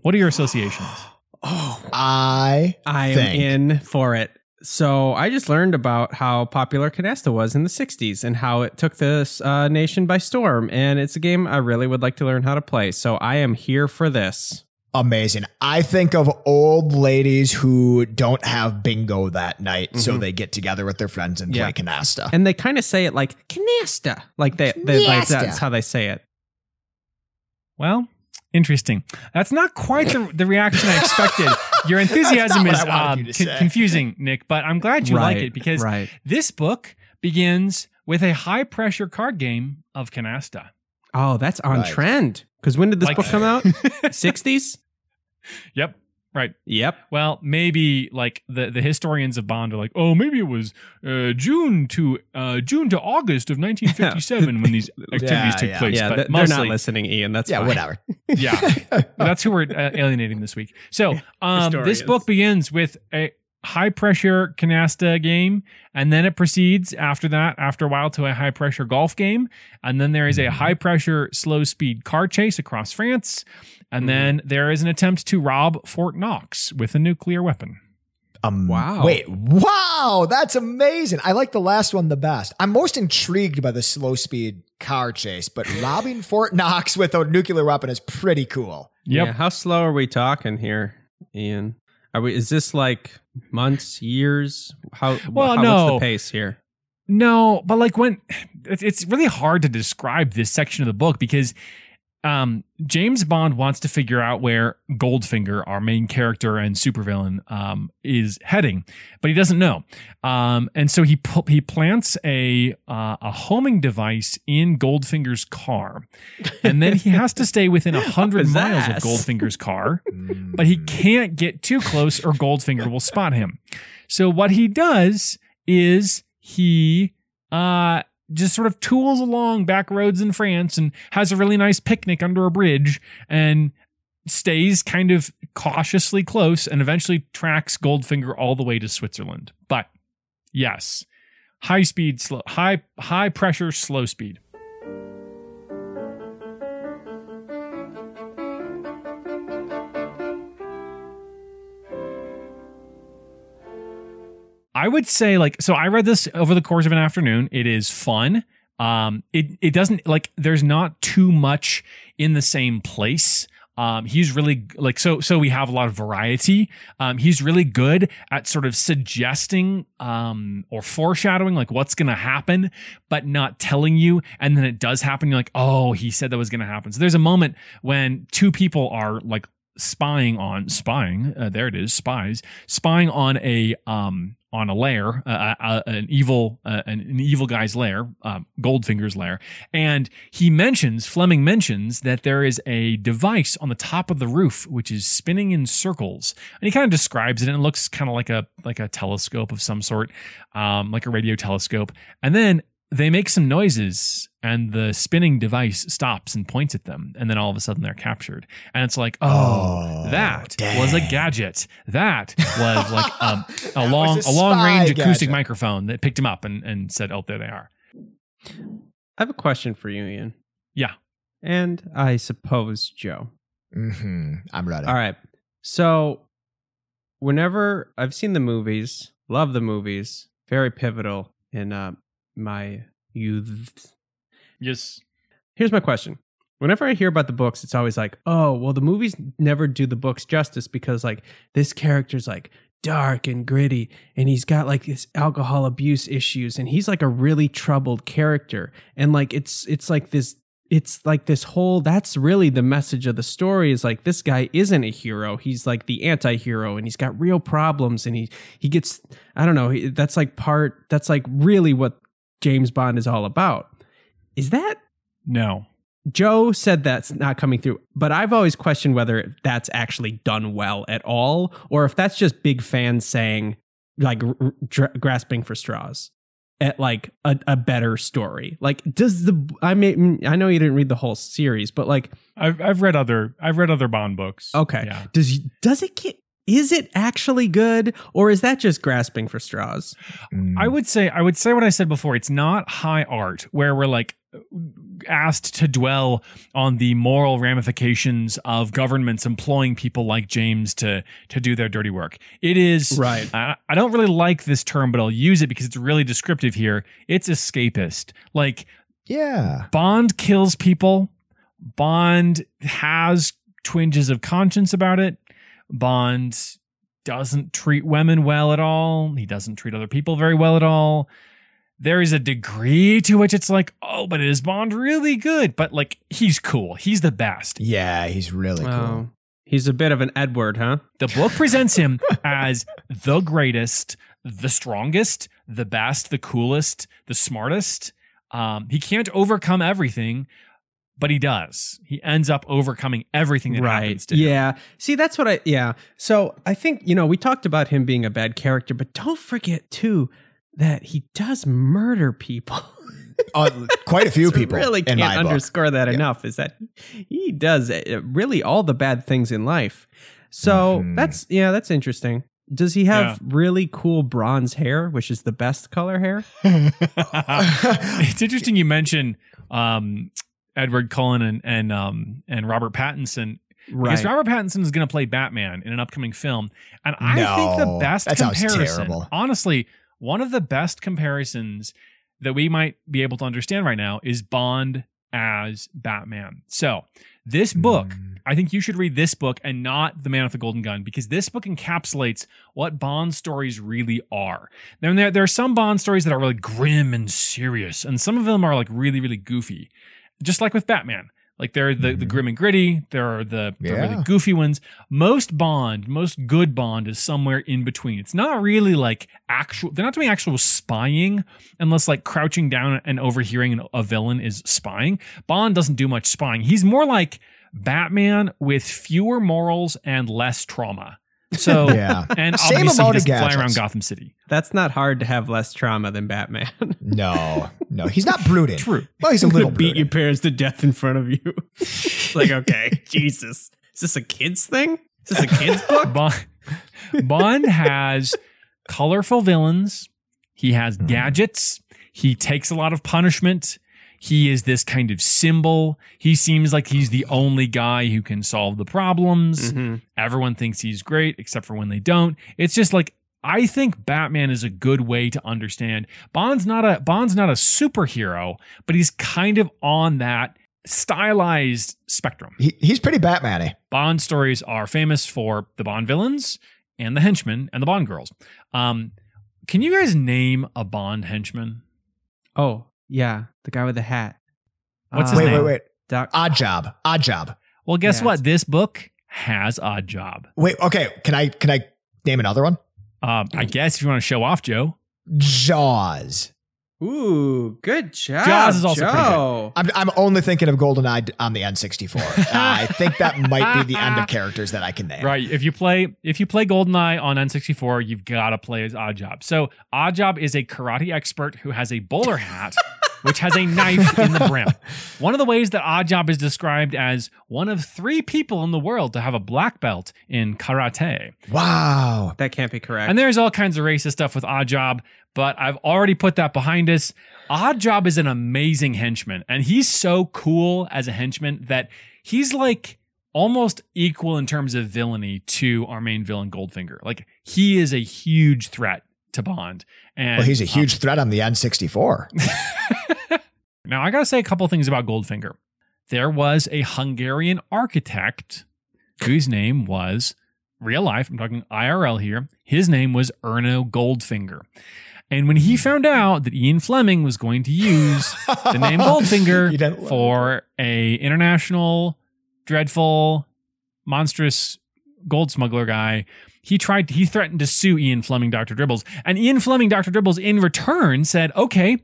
what are your associations? Oh, I I am in for it. So I just learned about how popular Canasta was in the 60s and how it took this uh, nation by storm. And it's a game I really would like to learn how to play. So I am here for this. amazing. I think of old ladies who don't have bingo that night, so Mhm. they get together with their friends and Yeah. play canasta. And they kind of say it like Canasta. Like they, they like that's how they say it. Well, interesting. That's not quite the, the reaction I expected. Your enthusiasm is not what I wanted um, you con- confusing, Nick, but I'm glad you like it because right. this book begins with a high pressure card game of canasta. Oh, that's on Right. trend. Because when did this Like- book come out? 60s? Yep. Right. Yep. Well, maybe like the, the historians of Bond are like, oh, maybe it was uh, June to uh, June to August of 1957 when these activities Yeah, took yeah. place. yeah, but th- they're not listening, Ian. That's yeah, fine. whatever. Yeah, that's who we're uh, alienating this week. So, um, this book begins with a high pressure canasta game, and then it proceeds after that, after a while, to a high pressure golf game, and then there is a Mm-hmm. high pressure slow speed car chase across France, and Mhm. then there is an attempt to rob Fort Knox with a nuclear weapon. Um, Wow. Wait, wow, that's amazing. I like the last one the best. I'm most intrigued by the slow speed car chase, but robbing Fort Knox with a nuclear weapon is pretty cool. Yep. Yeah, how slow are we talking here, Ian? Are we? Is this like months, years? How? Well, how, no. What's the pace here? No, but like when it's it's really hard to describe this section of the book because um, James Bond wants to figure out where Goldfinger, our main character and supervillain, um, is heading, but he doesn't know. Um, and so he pu- he plants a uh, a homing device in Goldfinger's car, and then he has to stay within a hundred miles of Goldfinger's car but he can't get too close or Goldfinger will spot him. So what he does is he uh just sort of tools along back roads in France and has a really nice picnic under a bridge and stays kind of cautiously close and eventually tracks Goldfinger all the way to Switzerland. But yes, high speed slow high high pressure slow speed. I would say like so I read this over the course of an afternoon. It is fun. Um it it doesn't like there's not too much in the same place. Um he's really like so so we have a lot of variety. Um he's really good at sort of suggesting um or foreshadowing like what's going to happen but not telling you and then it does happen you're like, "Oh, he said that was going to happen." So there's a moment when two people are like spying on spying. Uh, there it is, spies spying on a um on a lair, uh, uh, an evil uh, an, an evil guy's lair, um, Goldfinger's lair, and he mentions Fleming mentions that there is a device on the top of the roof which is spinning in circles, and he kind of describes it, and it looks kind of like a like a telescope of some sort, um, like a radio telescope, and then they make some noises and the spinning device stops and points at them and then all of a sudden they're captured and it's like oh, Oh, that was a gadget that was like um, a long a, a long range spy acoustic microphone that picked him up and, and said oh there they are I have a question for you, Ian. Yeah. And I suppose Joe. hmm I'm ready. All right. So, whenever I've seen the movies, love the movies, very pivotal in uh, my youth. yes Here's my question. Whenever I hear about the books, it's always like, oh, well, the movies never do the books justice because, like, this character's like dark and gritty, and he's got like this alcohol abuse issues, and he's like a really troubled character, and like it's it's like this it's like this whole that's really the message of the story is like this guy isn't a hero he's like the anti-hero and he's got real problems and he he gets i don't know that's like part that's like really what james bond is all about is that no Joe said that's not coming through, but I've always questioned whether that's actually done well at all, or if that's just big fans saying, like, r- r- grasping for straws at like a, a better story. Like, does the I mean, I know you didn't read the whole series, but like, I've, I've read other i've read other bond books okay, yeah does does it get? Is it actually good, or is that just grasping for straws? I would say I would say what I said before. It's not high art where we're like asked to dwell on the moral ramifications of governments employing people like James to to do their dirty work. It is Right. I, I don't really like this term, but I'll use it because it's really descriptive here. It's escapist. Like yeah. Bond kills people. Bond has twinges of conscience about it. Bond doesn't treat women well at all. He doesn't treat other people very well at all. There is a degree to which it's like, oh, but is Bond really good? But like, he's cool. He's the best. Yeah, he's really cool. Oh, he's a bit of an Edward, huh? The book presents him as the greatest, the strongest, the best, the coolest, the smartest. Um, he can't overcome everything, but he does. He ends up overcoming everything that happens to him. Yeah. See, that's what I yeah. So I think, you know, we talked about him being a bad character, but don't forget too that he does murder people. Oh, quite a few people really can't my book. underscore that Yeah. enough is that he does uh, really all the bad things in life. So Mhm. that's yeah, that's interesting. Does he have Yeah. really cool bronze hair, which is the best color hair? it's interesting you mention um, Edward Cullen and and um, and Robert Pattinson because Robert Pattinson is going to play Batman in an upcoming film, and I think the best comparison, honestly, one of the best comparisons that we might be able to understand right now is Bond as Batman. So this book, Mm. I think you should read this book and not The Man with the Golden Gun because this book encapsulates what Bond stories really are. Now, there, there are some Bond stories that are really grim and serious, and some of them are like really, really goofy, just like with Batman. Like there are the, the Mhm. grim and gritty, there are the, the really goofy ones. Most Bond, most good Bond is somewhere in between. It's not really like actual, they're not doing actual spying unless like crouching down and overhearing a villain is spying. Bond doesn't do much spying. He's more like Batman with fewer morals and less trauma. So Yeah. and Same obviously he amount of doesn't fly around. Gotham City. That's not hard to have less trauma than Batman. No, no, he's not brooding. True. Well, he's a I'm little gonna beat your parents to death in front of you. Like, okay, Jesus. Is this a kid's thing? Is this a kid's book? Bond, Bond has colorful villains. He has Mhm. gadgets. He takes a lot of punishment. He is this kind of symbol. He seems like he's the only guy who can solve the problems. Mhm. Everyone thinks he's great, except for when they don't. It's just like I think Batman is a good way to understand. Bond's not a Bond's not a superhero, but he's kind of on that stylized spectrum. He, he's pretty Batman-y. Bond stories are famous for the Bond villains and the henchmen and the Bond girls. Um, can you guys name a Bond henchman? Oh, yeah. The guy with the hat. What's his Wait, name? wait, wait. Doc- Oddjob. Odd job. Well, guess Yeah. what? This book has Oddjob. Wait, okay. Can I can I name another one? Um, I guess if you want to show off, Joe. Jaws. Ooh, good job. Jaws is also pretty good. I'm, I'm only thinking of GoldenEye on the N64. Uh, I think that might be the end of characters that I can name. Right. If you play if you play GoldenEye on N64, you've got to play as Oddjob. So Oddjob is a karate expert who has a bowler hat, which has a knife in the brim. One of the ways that Oddjob is described as one of three people in the world to have a black belt in karate. Wow. That can't be correct. And there's all kinds of racist stuff with Oddjob, but I've already put that behind us. Oddjob is an amazing henchman, and he's so cool as a henchman that he's like almost equal in terms of villainy to our main villain Goldfinger. Like he is a huge threat to Bond. And Well, he's a um, huge threat on the N64. now, I got to say a couple things about Goldfinger. There was a Hungarian architect whose name was real life, I'm talking IRL here. His name was Erno Goldfinger. And when he found out that Ian Fleming was going to use the name Goldfinger for a international, dreadful, monstrous gold smuggler guy, he tried he threatened to sue Ian Fleming, Dr. Dribbles. And Ian Fleming, Dr. Dribbles, in return said, okay,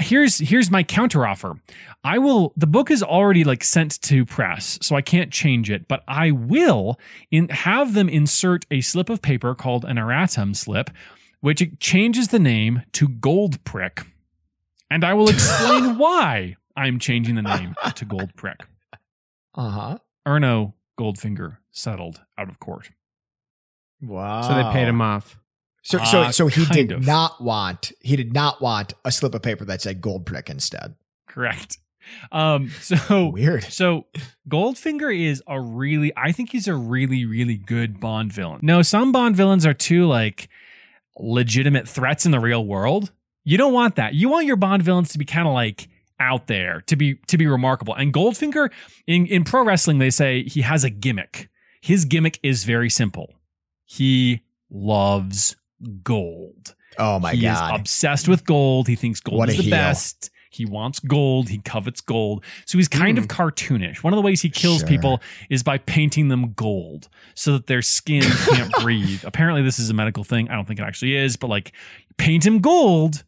here's here's my counteroffer. I will the book is already like sent to press, so I can't change it, but I will in have them insert a slip of paper called an erratum slip, which changes the name to Gold Prick. And I will explain why I'm changing the name to Gold Prick. Uh huh. Erno Goldfinger settled out of court. Wow. so they paid him off. So, so, Uh, so he did of. not want he did not want a slip of paper that said gold prick instead. Correct. Um, so Weird. So Goldfinger is a really I think he's a really really good Bond villain. No, some Bond villains are too like legitimate threats in the real world. You don't want that. You want your Bond villains to be kind of like out there, to be to be remarkable. And Goldfinger in in pro wrestling they say he has a gimmick. His gimmick is very simple. He loves gold. Oh my he god. is obsessed with gold. He thinks gold What is the heel. best. He wants gold. He covets gold. So he's kind of cartoonish. One of the ways he kills Sure. people is by painting them gold so that their skin can't breathe. Apparently, this is a medical thing. I don't think it actually is, but like paint him gold,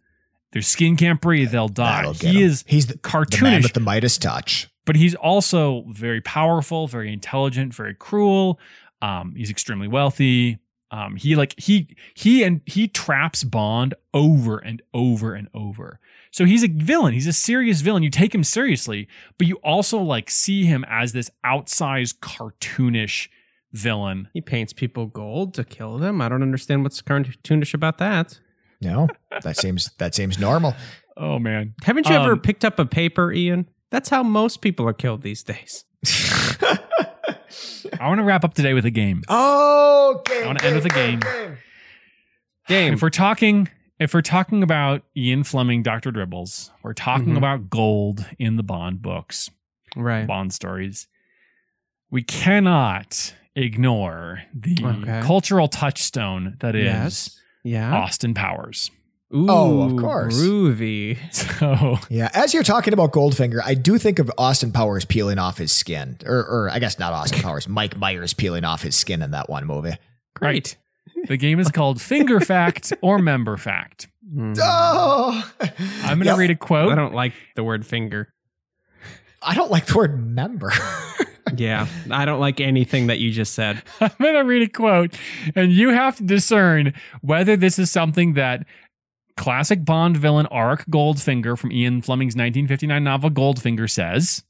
their skin can't breathe, they'll die. He him. is he's the, the man cartoonish, with the Midas touch. but he's also very powerful, very intelligent, very cruel. Um, he's extremely wealthy. Um, he like he he and he traps Bond over and over and over. So he's a villain. He's a serious villain. You take him seriously, but you also like see him as this outsized cartoonish villain. He paints people gold to kill them. I don't understand what's cartoonish about that. No, that seems that seems normal. Oh man. Haven't you ever Um, picked up a paper, Ian? That's how most people are killed these days. I want to wrap up today with a game. oh, game, I wanna end with a game. Game. If we're talking if we're talking about Ian Fleming, Dr. Dribbles, we're talking Mhm. about gold in the Bond books. right. Bond stories, we cannot ignore the Okay. cultural touchstone that is Yes. Yeah. Austin Powers. Ooh, Oh, of course. Groovy. So Yeah, as you're talking about Goldfinger, I do think of Austin Powers peeling off his skin, or, or I guess not Austin Powers, Mike Myers peeling off his skin in that one movie. Great. The game is called Finger Fact or Member Fact. Mm. Oh, I'm going to Yep. read a quote. I don't like the word finger. I don't like the word member. Yeah. I don't like anything that you just said. I'm going to read a quote, and you have to discern whether this is something that classic Bond villain Auric Goldfinger from Ian Fleming's 1959 novel Goldfinger says,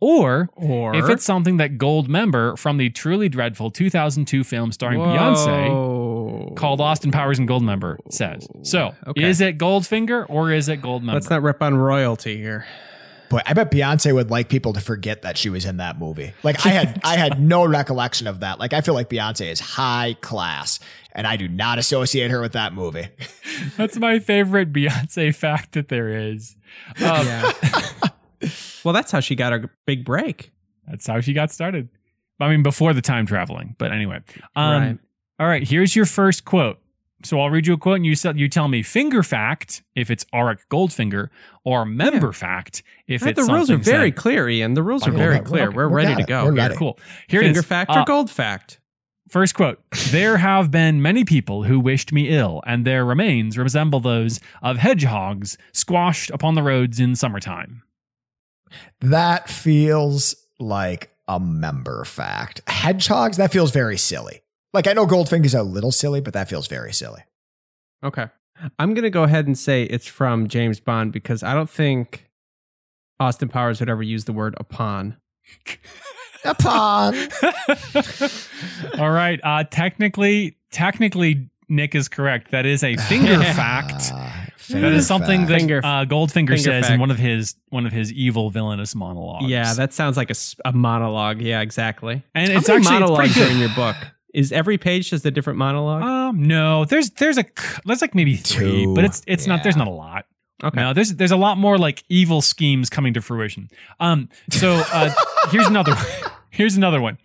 or Or if it's something that Goldmember from the truly dreadful 2002 film starring Beyonce called Austin Powers and Goldmember says. So, Okay. is it Goldfinger or is it Goldmember? Let's not rip on royalty here. Boy, I bet Beyonce would like people to forget that she was in that movie. Like I had I had no recollection of that. Like I feel like Beyonce is high class and I do not associate her with that movie. That's my favorite Beyonce fact that there is. Um, Yeah. well, that's how she got her big break. That's how she got started. I mean, before the time traveling. But anyway. Um, Right. All right. Here's your first quote. So I'll read you a quote, and you you tell me finger fact if it's Auric Goldfinger, or member fact if Right, it's the rules are very clear, Ian. The rules are very we're- clear. We're we ready to go. We're ready. Cool. Here Finger fact Uh, or gold fact? First quote There have been many people who wished me ill, and their remains resemble those of hedgehogs squashed upon the roads in summertime. That feels like a member fact. Hedgehogs, that feels very silly. Like I know Goldfinger's a little silly, but that feels very silly. Okay. I'm going to go ahead and say it's from James Bond because I don't think Austin Powers would ever use the word upon. Upon. All right. Uh, technically, technically, Nick is correct. That is a finger fact. Ah, That is something that uh, Goldfinger finger says in one of his one of his evil villainous monologues. Yeah, that sounds like a monologue. Yeah, exactly. and How it's actually it's monologues are in your book? Is every page just a different monologue? Um, no, there's there's a there's like maybe three, Two. but it's it's not there's not a lot. okay. No, there's there's a lot more like evil schemes coming to fruition. Um, so uh, here's another here's another one.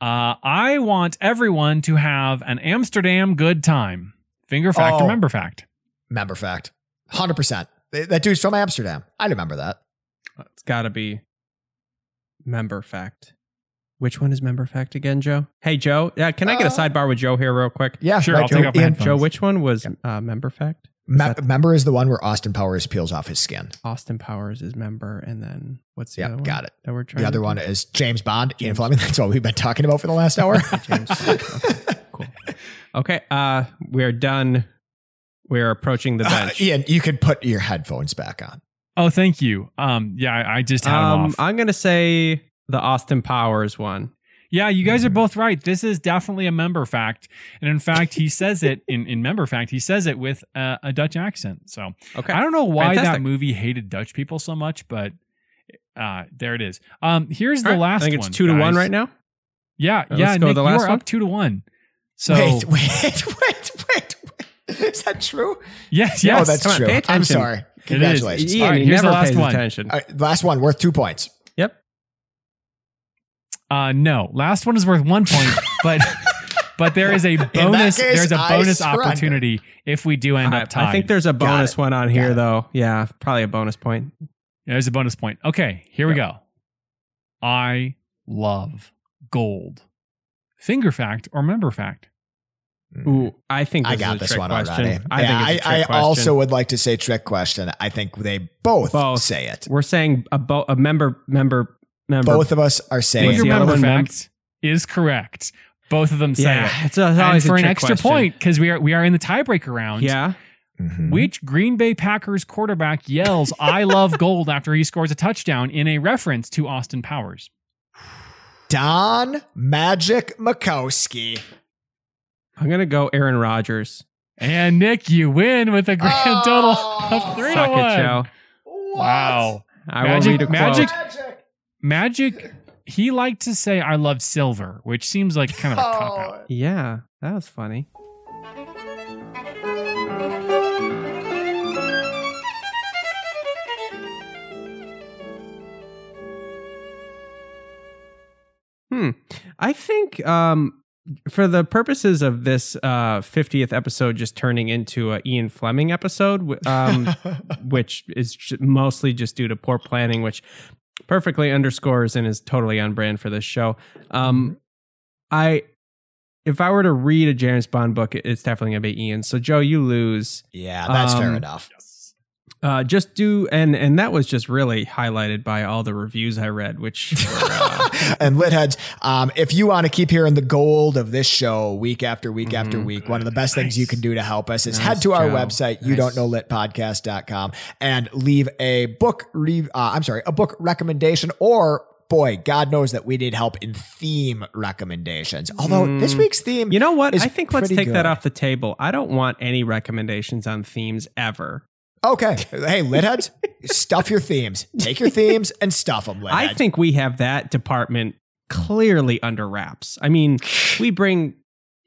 Uh, I want everyone to have an Amsterdam good time. Finger fact or Oh. member fact? Member fact. 100%. That dude's from Amsterdam. I remember that. It's got to be member fact. Which one is member fact again, Joe? Hey, Joe. Yeah, can I get a Uh, sidebar with Joe here, real quick? Yeah, Sure, right, I'll take Joe. off my Ian, headphones. Joe, which one was uh, member fact? Me- member is the one where Austin Powers peels off his skin. Austin Powers is member, and then what's the Yeah, other one? got it. That we're trying. The other one is James Bond, Ian James. Fleming. That's what we've been talking about for the last hour. James Okay, cool. Okay, uh, we're done. We're approaching the Uh, bench. Ian, you could put your headphones back on. Oh, thank you. Um, yeah, I, I just had 'em um, off. I'm gonna say the Austin Powers one. Yeah, you guys are Mhm. both right. This is definitely a member fact, and in fact, he says it in in member fact. He says it with a, a Dutch accent. So Okay, I don't know why that movie hated Dutch people so much, but uh, there it is. Um, here's the All right, last. I think it's one, two to one right now. Yeah, right, yeah. let's go Nick, with the you are one. up two to one. So wait, wait, wait, wait, wait. Is that true? yes, Oh, yes. that's come true. pay I'm sorry. Congratulations. Ian, All right, he here's the never last one. attention. All right, last one worth two points. Yep. Uh, no, last one is worth one point, but but there is a bonus. case, there's a bonus opportunity if we do end I, up tied. I think there's a bonus one on here, though. Yeah, probably a bonus point. There's a bonus point. Okay, here we go. I love gold. Finger fact or member fact? Ooh, I think I got is a this trick one question. already. I yeah, think it's a I, I trick question. also would like to say trick question. I think they both, Both. say it. we're saying a, bo- a member, member, member. Both of us are saying What's Finger the other member one, mem- fact is correct. Both of them say yeah, it. it's, a, it's And always a for an extra question. point, because we are we are in the tiebreaker round. Yeah, Mhm. Which Green Bay Packers quarterback yells "I love gold" after he scores a touchdown in a reference to Austin Powers? Don Magic Majkowski. I'm gonna go Aaron Rodgers. And Nick, you win with a grand Oh, total of three Suck to one. it, Joe. Wow. I Magic- will read a magic- quote. Magic, he liked to say, I love silver, which seems like kind of a cop out. Yeah, that was funny. Hmm. I think um, for the purposes of this uh, 50th episode just turning into an Ian Fleming episode, um, which is mostly just due to poor planning, which perfectly underscores and is totally on brand for this show. Um, I, if I were to read a James Bond book, it's definitely gonna be Ian. So Joe, you lose. yeah, that's fair Um, enough. Uh, just do and and that was just really highlighted by all the reviews I read, which were, uh, and Litheads, um, if you want to keep hearing the gold of this show week after week after Mhm. week, one of the best things you can do to help us is Nice, head to our website, you Nice. don't know litpodcast.com and leave a book, re- uh, I'm sorry, a book recommendation or boy, God knows that we need help in theme recommendations. Although this Mm. week's theme, you know what? I think let's take that off the table. I don't want any recommendations on themes ever. Okay. Hey, Litheads, stuff your themes. Take your themes and stuff them, lit I heads. think we have that department clearly under wraps. I mean, we bring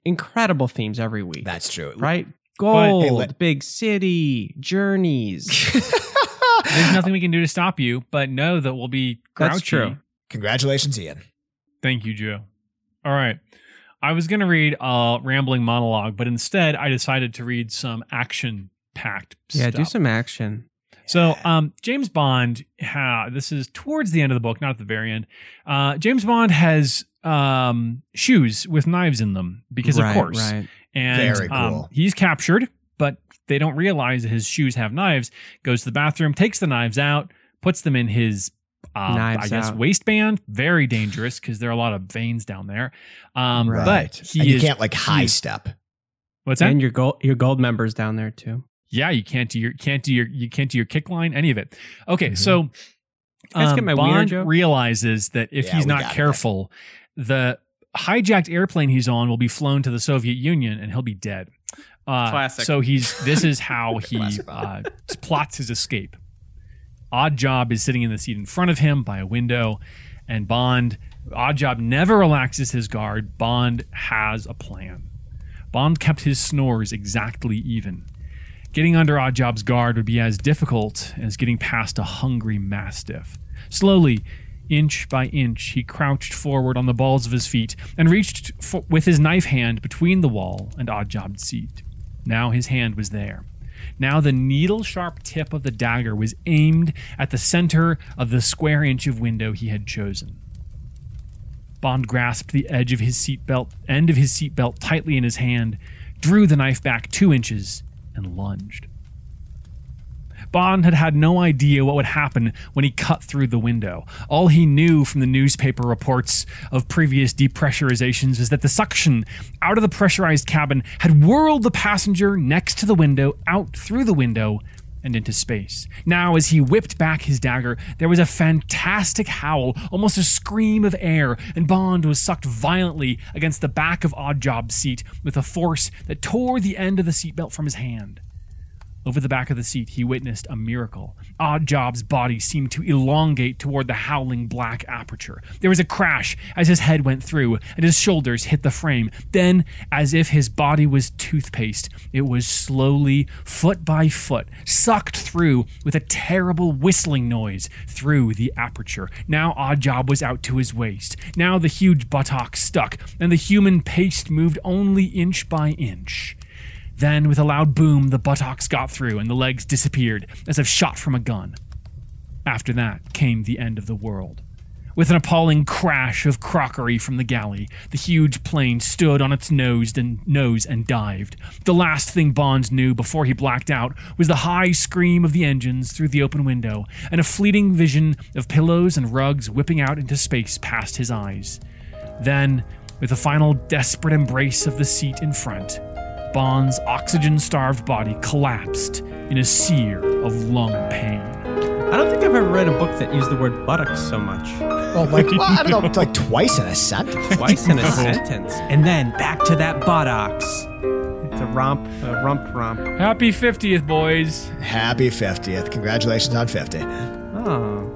incredible themes every week, that's true. right? Hey, Gold, big city, journeys. There's nothing we can do to stop you, but know that we'll be grouchy. That's true. Congratulations, Ian. Thank you, Joe. All right. I was going to read a rambling monologue, but instead I decided to read some action packed Yeah, stuff. do some action. So, um, James Bond, ha, this is towards the end of the book, not at the very end. Uh, James Bond has um, shoes with knives in them because, right, of course, Right. and Very um, cool. he's captured, but they don't realize that his shoes have knives. Goes to the bathroom, takes the knives out, puts them in his, uh, Knives I guess, out. waistband. Very dangerous because there are a lot of veins down there. Um, Right. But he and you is. can't like high step. What's that? And your gold your gold members down there too. Yeah, you can't do your can't do your you can't do your kick line, any of it. Okay, Mhm. so um, Bond realizes that if Yeah, he's not it. careful, the hijacked airplane he's on will be flown to the Soviet Union and he'll be dead. Uh, Classic. So he's this is how he uh, plots his escape. Oddjob is sitting in the seat in front of him by a window, and Bond. Oddjob never relaxes his guard. Bond has a plan. Bond kept his snores exactly even. Getting under Oddjob's guard would be as difficult as getting past a hungry mastiff. Slowly, inch by inch, he crouched forward on the balls of his feet and reached with his knife hand between the wall and Oddjob's seat. Now his hand was there. Now the needle sharp tip of the dagger was aimed at the center of the square inch of window he had chosen. Bond grasped the edge of his seatbelt, end of his seatbelt tightly in his hand, drew the knife back two inches, and lunged. Bond had had no idea what would happen when he cut through the window. All he knew from the newspaper reports of previous depressurizations was that the suction out of the pressurized cabin had whirled the passenger next to the window out through the window and into space. Now, as he whipped back his dagger, there was a fantastic howl, almost a scream of air, and Bond was sucked violently against the back of Oddjob's seat with a force that tore the end of the seatbelt from his hand. Over the back of the seat, he witnessed a miracle. Oddjob's body seemed to elongate toward the howling black aperture. There was a crash as his head went through and his shoulders hit the frame. Then, as if his body was toothpaste, it was slowly, foot by foot, sucked through with a terrible whistling noise through the aperture. Now Oddjob was out to his waist. Now the huge buttocks stuck, and the human paste moved only inch by inch. Then, with a loud boom, the buttocks got through and the legs disappeared as if shot from a gun. After that came the end of the world. With an appalling crash of crockery from the galley, the huge plane stood on its nose and nose and dived. The last thing Bonds knew before he blacked out was the high scream of the engines through the open window and a fleeting vision of pillows and rugs whipping out into space past his eyes. Then, with a final desperate embrace of the seat in front, Bond's oxygen starved body collapsed in a sear of lung pain. I don't think I've ever read a book that used the word buttocks so much. Well, like well, I don't know, it's like twice in a sentence. Twice in a sentence. And then back to that buttocks. It's a romp, a rump romp. Happy 50th, boys. Happy 50th. Congratulations on 50. Oh,